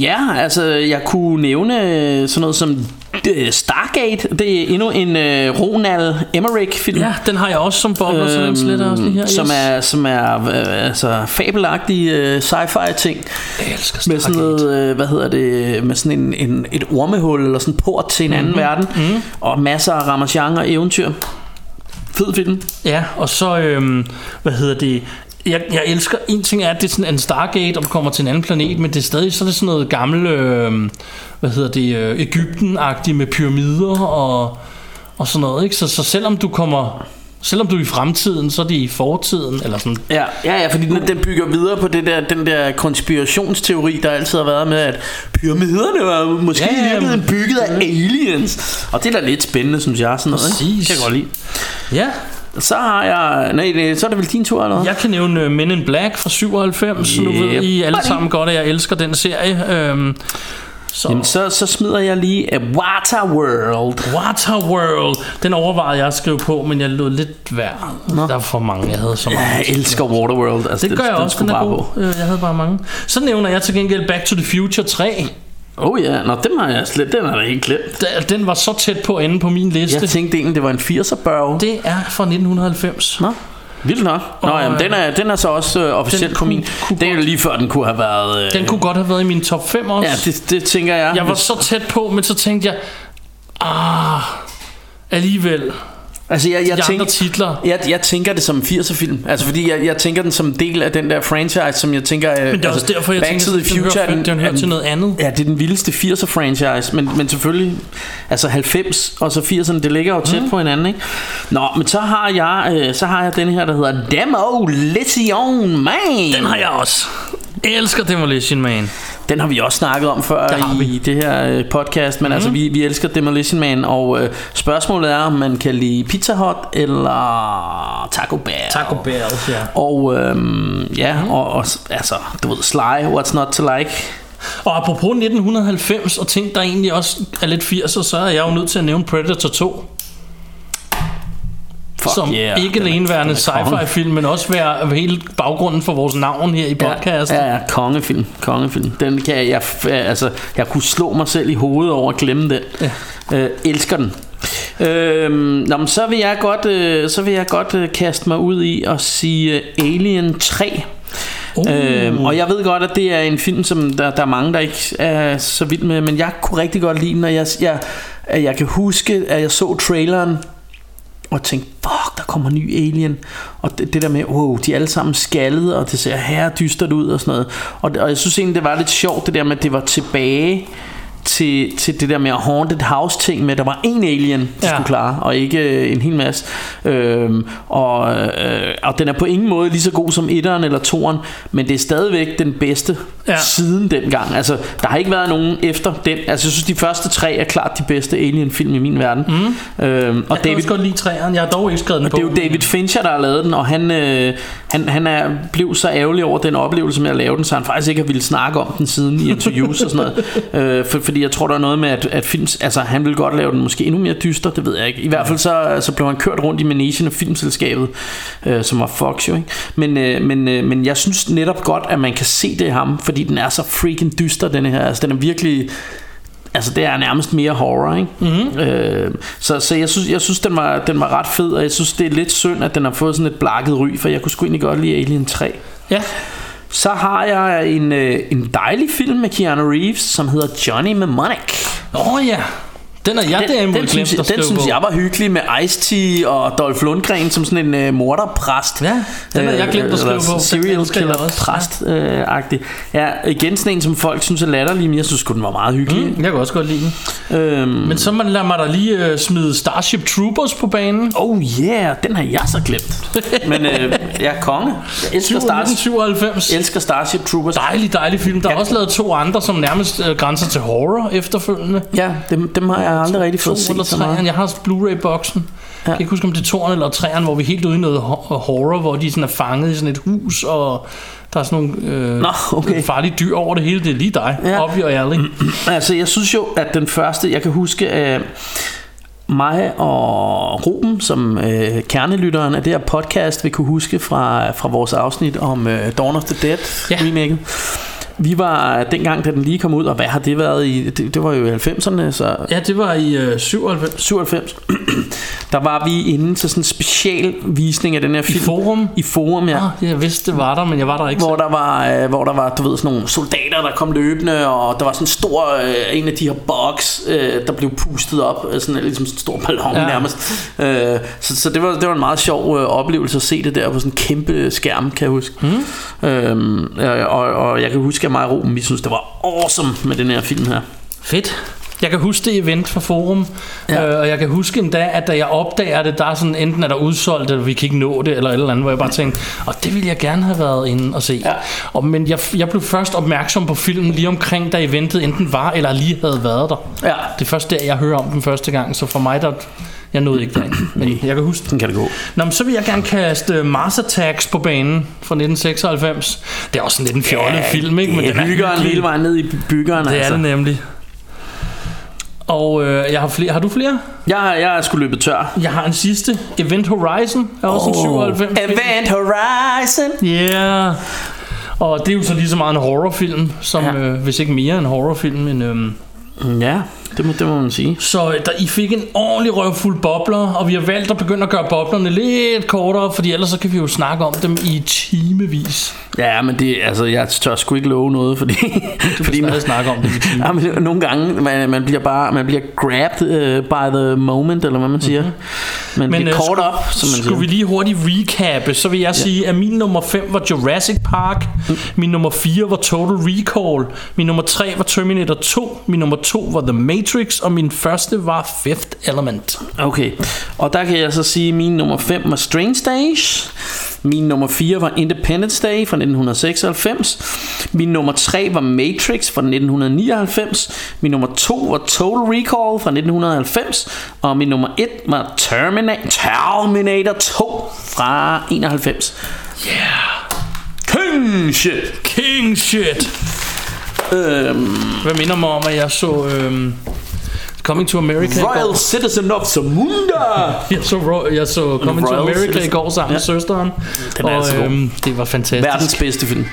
Ja, altså jeg kunne nævne sådan noget som øh, Stargate. Det er endnu en øh, Ronald Emmerich film. Ja, den har jeg også som bobler, så den sletter også lige her. Øhm, som yes. er, som er øh, altså fabelagtige øh, sci-fi ting Jeg elsker med sådan Stargate. noget, øh, hvad hedder det, med sådan en, en, et ormehul eller sådan en port til en anden Mhm. verden mm. og masser af Ramachan og eventyr. Fed film. Ja, og så, øhm, hvad hedder det, jeg, jeg elsker, en ting er, at det er sådan en Stargate, og du kommer til en anden planet, men det er stadig så er det sådan noget gammel, øh, hvad hedder det, øh, Ægypten-agtigt med pyramider og, og sådan noget, ikke? Så, så selvom du kommer, selvom du er i fremtiden, så er det i fortiden, eller sådan. Ja, ja, ja fordi den, den bygger videre på det der, den der konspirationsteori, der altid har været med, at pyramiderne var måske Ja, ja, i virkeligheden bygget af aliens. Og det er da lidt spændende, synes jeg. Sådan noget, ikke? Præcis. Kan jeg godt lide. Ja, Så har jeg... Nej, så er det vel din tur, eller hvad? jeg kan nævne øh, Men in Black fra 97, nu ved Yep. I alle sammen godt, at jeg elsker den serie. Øhm, så. Jamen, så, så smider jeg lige uh, Waterworld. Waterworld, den overvejede jeg at skrive på, men jeg lod lidt værd. Der er for mange, jeg havde så mange. Jeg elsker Waterworld. Altså, Det gør jeg den også, den er bare god. på. Øh, Jeg havde bare mange. Så nævner jeg til gengæld Back to the Future 3. Oh ja, nå, den har jeg slet, den har jeg helt glemt. Da- Den var så tæt på ende på min liste. Jeg tænkte egentlig, det var en 80'er børge. Det er fra 1990. Nå, vildt nok. Nå, Og, jamen, den er, den er så også øh, officielt på kunne- kunne Det er lige før, den kunne have været... Øh, Den kunne godt have været i min top 5 også. Ja, det, det tænker jeg. Jeg var så tæt på, men så tænkte jeg, ah, alligevel. Altså, jeg, jeg, tænker, titler. jeg, jeg tænker det som en 80'er film. Altså, fordi jeg, jeg tænker den som del af den der franchise, som jeg tænker... øh, Men det er altså, også derfor, jeg Back tænker, to the at den Future, hører, den hører til noget andet. Ja, det er den vildeste 80'er franchise, men, men selvfølgelig, altså 90 og så 80'erne, det ligger jo tæt mm. på hinanden, ikke? Nå, men så har jeg, øh, så har jeg den her, der hedder Demolition Man. Den har jeg også. Jeg elsker Demolition Man. Den har vi også snakket om før Det i det her øh, podcast, men mm. altså vi, vi elsker Demolition Man, og øh, spørgsmålet er, om man kan lide Pizza Hut eller Taco Bell. Taco Bell, ja. Og øhm, ja, og, og altså, du ved, Sly, what's not to like? Og apropos 1990 og ting, der egentlig også er lidt 80'er, så er jeg jo nødt til at nævne Predator 2. Fuck som yeah, ikke alene værende sci-fi film, men også være hele baggrunden for vores navn her i podcasten. Ja, ja, kongefilm, kongefilm. Den kan jeg, jeg, altså, jeg kunne slå mig selv i hovedet over at glemme den. Ja. Øh, elsker den. Øhm, nå, men så vil jeg godt, øh, så vil jeg godt øh, kaste mig ud i og sige øh, Alien 3. Uh. Øhm, og jeg ved godt, at det er en film, som der, der er mange, der ikke er så vild med, men jeg kunne rigtig godt lide den, og jeg, jeg, at jeg kan huske, at jeg så traileren, og tænkte, fuck, der kommer en ny Alien. Og det, det der med, wow, de er alle sammen skaldede, og det ser her dystert ud og sådan noget. Og, og jeg synes egentlig, det var lidt sjovt, det der med, at det var tilbage til, til det der med haunted house ting med, at der var en alien, de Ja. skulle klare, og ikke øh, en hel masse. Øhm, og, øh, og den er på ingen måde lige så god som etteren eller toeren, men det er stadigvæk den bedste Ja. siden dengang. Altså, der har ikke været nogen efter den. Altså, jeg synes, de første tre er klart de bedste Alien-film i min verden. Mm. Øhm, og Jeg kan også godt lide træerne. Jeg har dog ikke skrevet den på. det er jo David Fincher, der har lavet den, og han, øh, han, han er, blev så ærgerlig over den oplevelse med at lave den, så han faktisk ikke har ville snakke om den siden i interviews og sådan noget. Øh, for, fordi fordi jeg tror, der er noget med, at, at film, altså han ville godt lave den måske endnu mere dyster, det ved jeg ikke. I hvert fald så, så blev han kørt rundt i managen af filmselskabet, øh, som var Fox jo, ikke? Men, øh, men, øh, men jeg synes netop godt, at man kan se det i ham, fordi den er så freaking dyster, den her. Altså den er virkelig... Altså det er nærmest mere horror, ikke? Mm-hmm. Øh, så, så jeg synes, jeg synes den, var, den var ret fed Og jeg synes det er lidt synd At den har fået sådan et blakket ry For jeg kunne sgu egentlig godt lide Alien 3 Ja. Så har jeg en, øh, en dejlig film med Keanu Reeves Som hedder Johnny Mnemonic Åh oh, ja. Den er jeg den, derimod den, synes, glemt at den synes på. jeg var hyggelig med Ice-T og Dolph Lundgren som sådan en øh, morderpræst. Ja, den har jeg glemt at skrive på. Serial killer præst øh, agtig. Ja, igen sådan en, som folk synes er latterlig, men jeg synes den var meget hyggelig. Mm, jeg kan også godt lide den. Øhm, Men så man- lad mig da lige uh, smide Starship Troopers på banen. oh yeah, den har jeg så glemt. men øh, jeg er konge. Jeg elsker, Starship, 1997. elsker Starship Troopers. Dejlig, dejlig film. Der er også lavet to andre, som nærmest uh, grænser til horror efterfølgende. Ja, dem, dem har jeg aldrig rigtig fået set så meget. Jeg har Blu-ray-boksen. Jeg kan ikke huske, om det er toeren eller treeren, hvor vi er helt ude i noget ho- horror, hvor de sådan er fanget i sådan et hus, og der er sådan nogle øh, Nå, okay. farlige dyr over det hele. Det er lige dig. Ja. Ja. Op i alley. Altså, jeg synes jo, at den første, jeg kan huske, at mig og Ruben, som øh, kernelytteren af det her podcast, vil kunne huske fra, fra vores afsnit om øh, Dawn of the Dead Ja. remaket. Vi var dengang, da den lige kom ud, og hvad har det været i? Det, det var jo i 90'erne, så Ja, det var i øh, 97. 97. der var vi inde til sådan en special visning af den her I film. forum. I forum, ja. Ah, jeg vidste, det var der, men jeg var der ikke. Hvor der var, øh, hvor der var, du ved, sådan nogle soldater, der kom løbende, og der var sådan en stor, øh, en af de her box, øh, der blev pustet op, øh, sådan ligesom sådan en stor ballon ja. Nærmest. Øh, så, så det var, det var en meget sjov øh, oplevelse at se det der på sådan en kæmpe skærm, kan jeg huske. Mm. Øh, og, og jeg kan huske, at mig Ruben, vi synes, det var awesome med den her film her. Fedt. Jeg kan huske det event fra Forum, Ja. ja. øh, og jeg kan huske endda, at da jeg opdager det, der er sådan, enten er der udsolgt, eller vi kan ikke nå det, eller et eller andet, hvor jeg bare tænkte, og det ville jeg gerne have været inde og se. Ja. Og, men jeg, jeg blev først opmærksom på filmen lige omkring, da eventet enten var, eller lige havde været der. Ja. Det er først der, jeg hører om den første gang, så for mig, der, jeg nåede ikke derind. Men jeg kan huske Sådan kan det gå. Nå, men så vil jeg gerne kaste Mars Attacks på banen fra 1996. Det er også sådan lidt en fjollet ja, film, ikke? Men det den er hyggeren hyggelig. hele vejen ned i byggeren, Det altså. er det nemlig. Og øh, jeg har flere. Har du flere? Jeg, har- jeg er sgu løbet tør. Jeg har en sidste. Event Horizon er også en 97 film. Event Horizon. Yeah. Og det er jo så lige så meget en horrorfilm, som Ja. øh, hvis ikke mere en horrorfilm. Men, øhm, Ja, det må, det må man sige. så øh, der, I fik en ordentlig røvfuld bobler, og vi har valgt at begynde at gøre boblerne lidt kortere, fordi ellers så kan vi jo snakke om dem i timevis. Ja, men det, altså, jeg tør sgu ikke love noget, fordi... Du fordi stadig snakke om det i timevis. Ja, men nogle gange, man, man bliver bare man bliver grabbed uh, by the moment, eller hvad man siger. Man Men bliver caught skulle, up, som man skulle vi lige hurtigt recappe, så vil jeg sige, at min nummer 5 var Jurassic Park, min nummer 4 var Total Recall, min nummer 3 var Terminator 2, min nummer 2 var The Matrix, og min første var Fifth Element. Okay, og der kan jeg så sige, at min nummer 5 var Strange Days. Min nummer 4 var Independence Day fra 1996. Min nummer 3 var Matrix fra 1999. Min nummer 2 var Total Recall fra 1990. Og min nummer 1 var Terminator, Terminator 2 fra 91. King shit! King shit! Øhm, Hvad minder mig om, at jeg så øhm, Coming to America i Royal. Citizen of Zamunda! Jeg så, Ro- jeg så Coming to Royal America i Citizen. går sammen med Ja. søsteren. Den er og altså god. øhm, det var fantastisk. Verdens bedste film.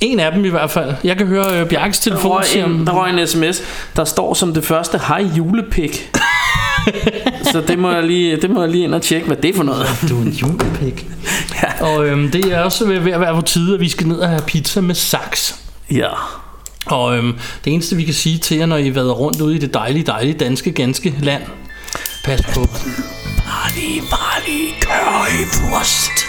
En af dem i hvert fald. Jeg kan høre øh, Bjarkes Der telefon røg, sige, en, der røg en sms Der står som det første Hej julepik Så det må, jeg lige, det må jeg lige ind og tjekke Hvad det er for noget Du er en julepik. Og øhm, det er også ved ved at være på tide, at vi skal ned og have pizza med saks. Ja og øhm, det eneste, vi kan sige til jer, når I været rundt ude i det dejlige, dejlige danske, ganske land, pas på. Party, party, currywurst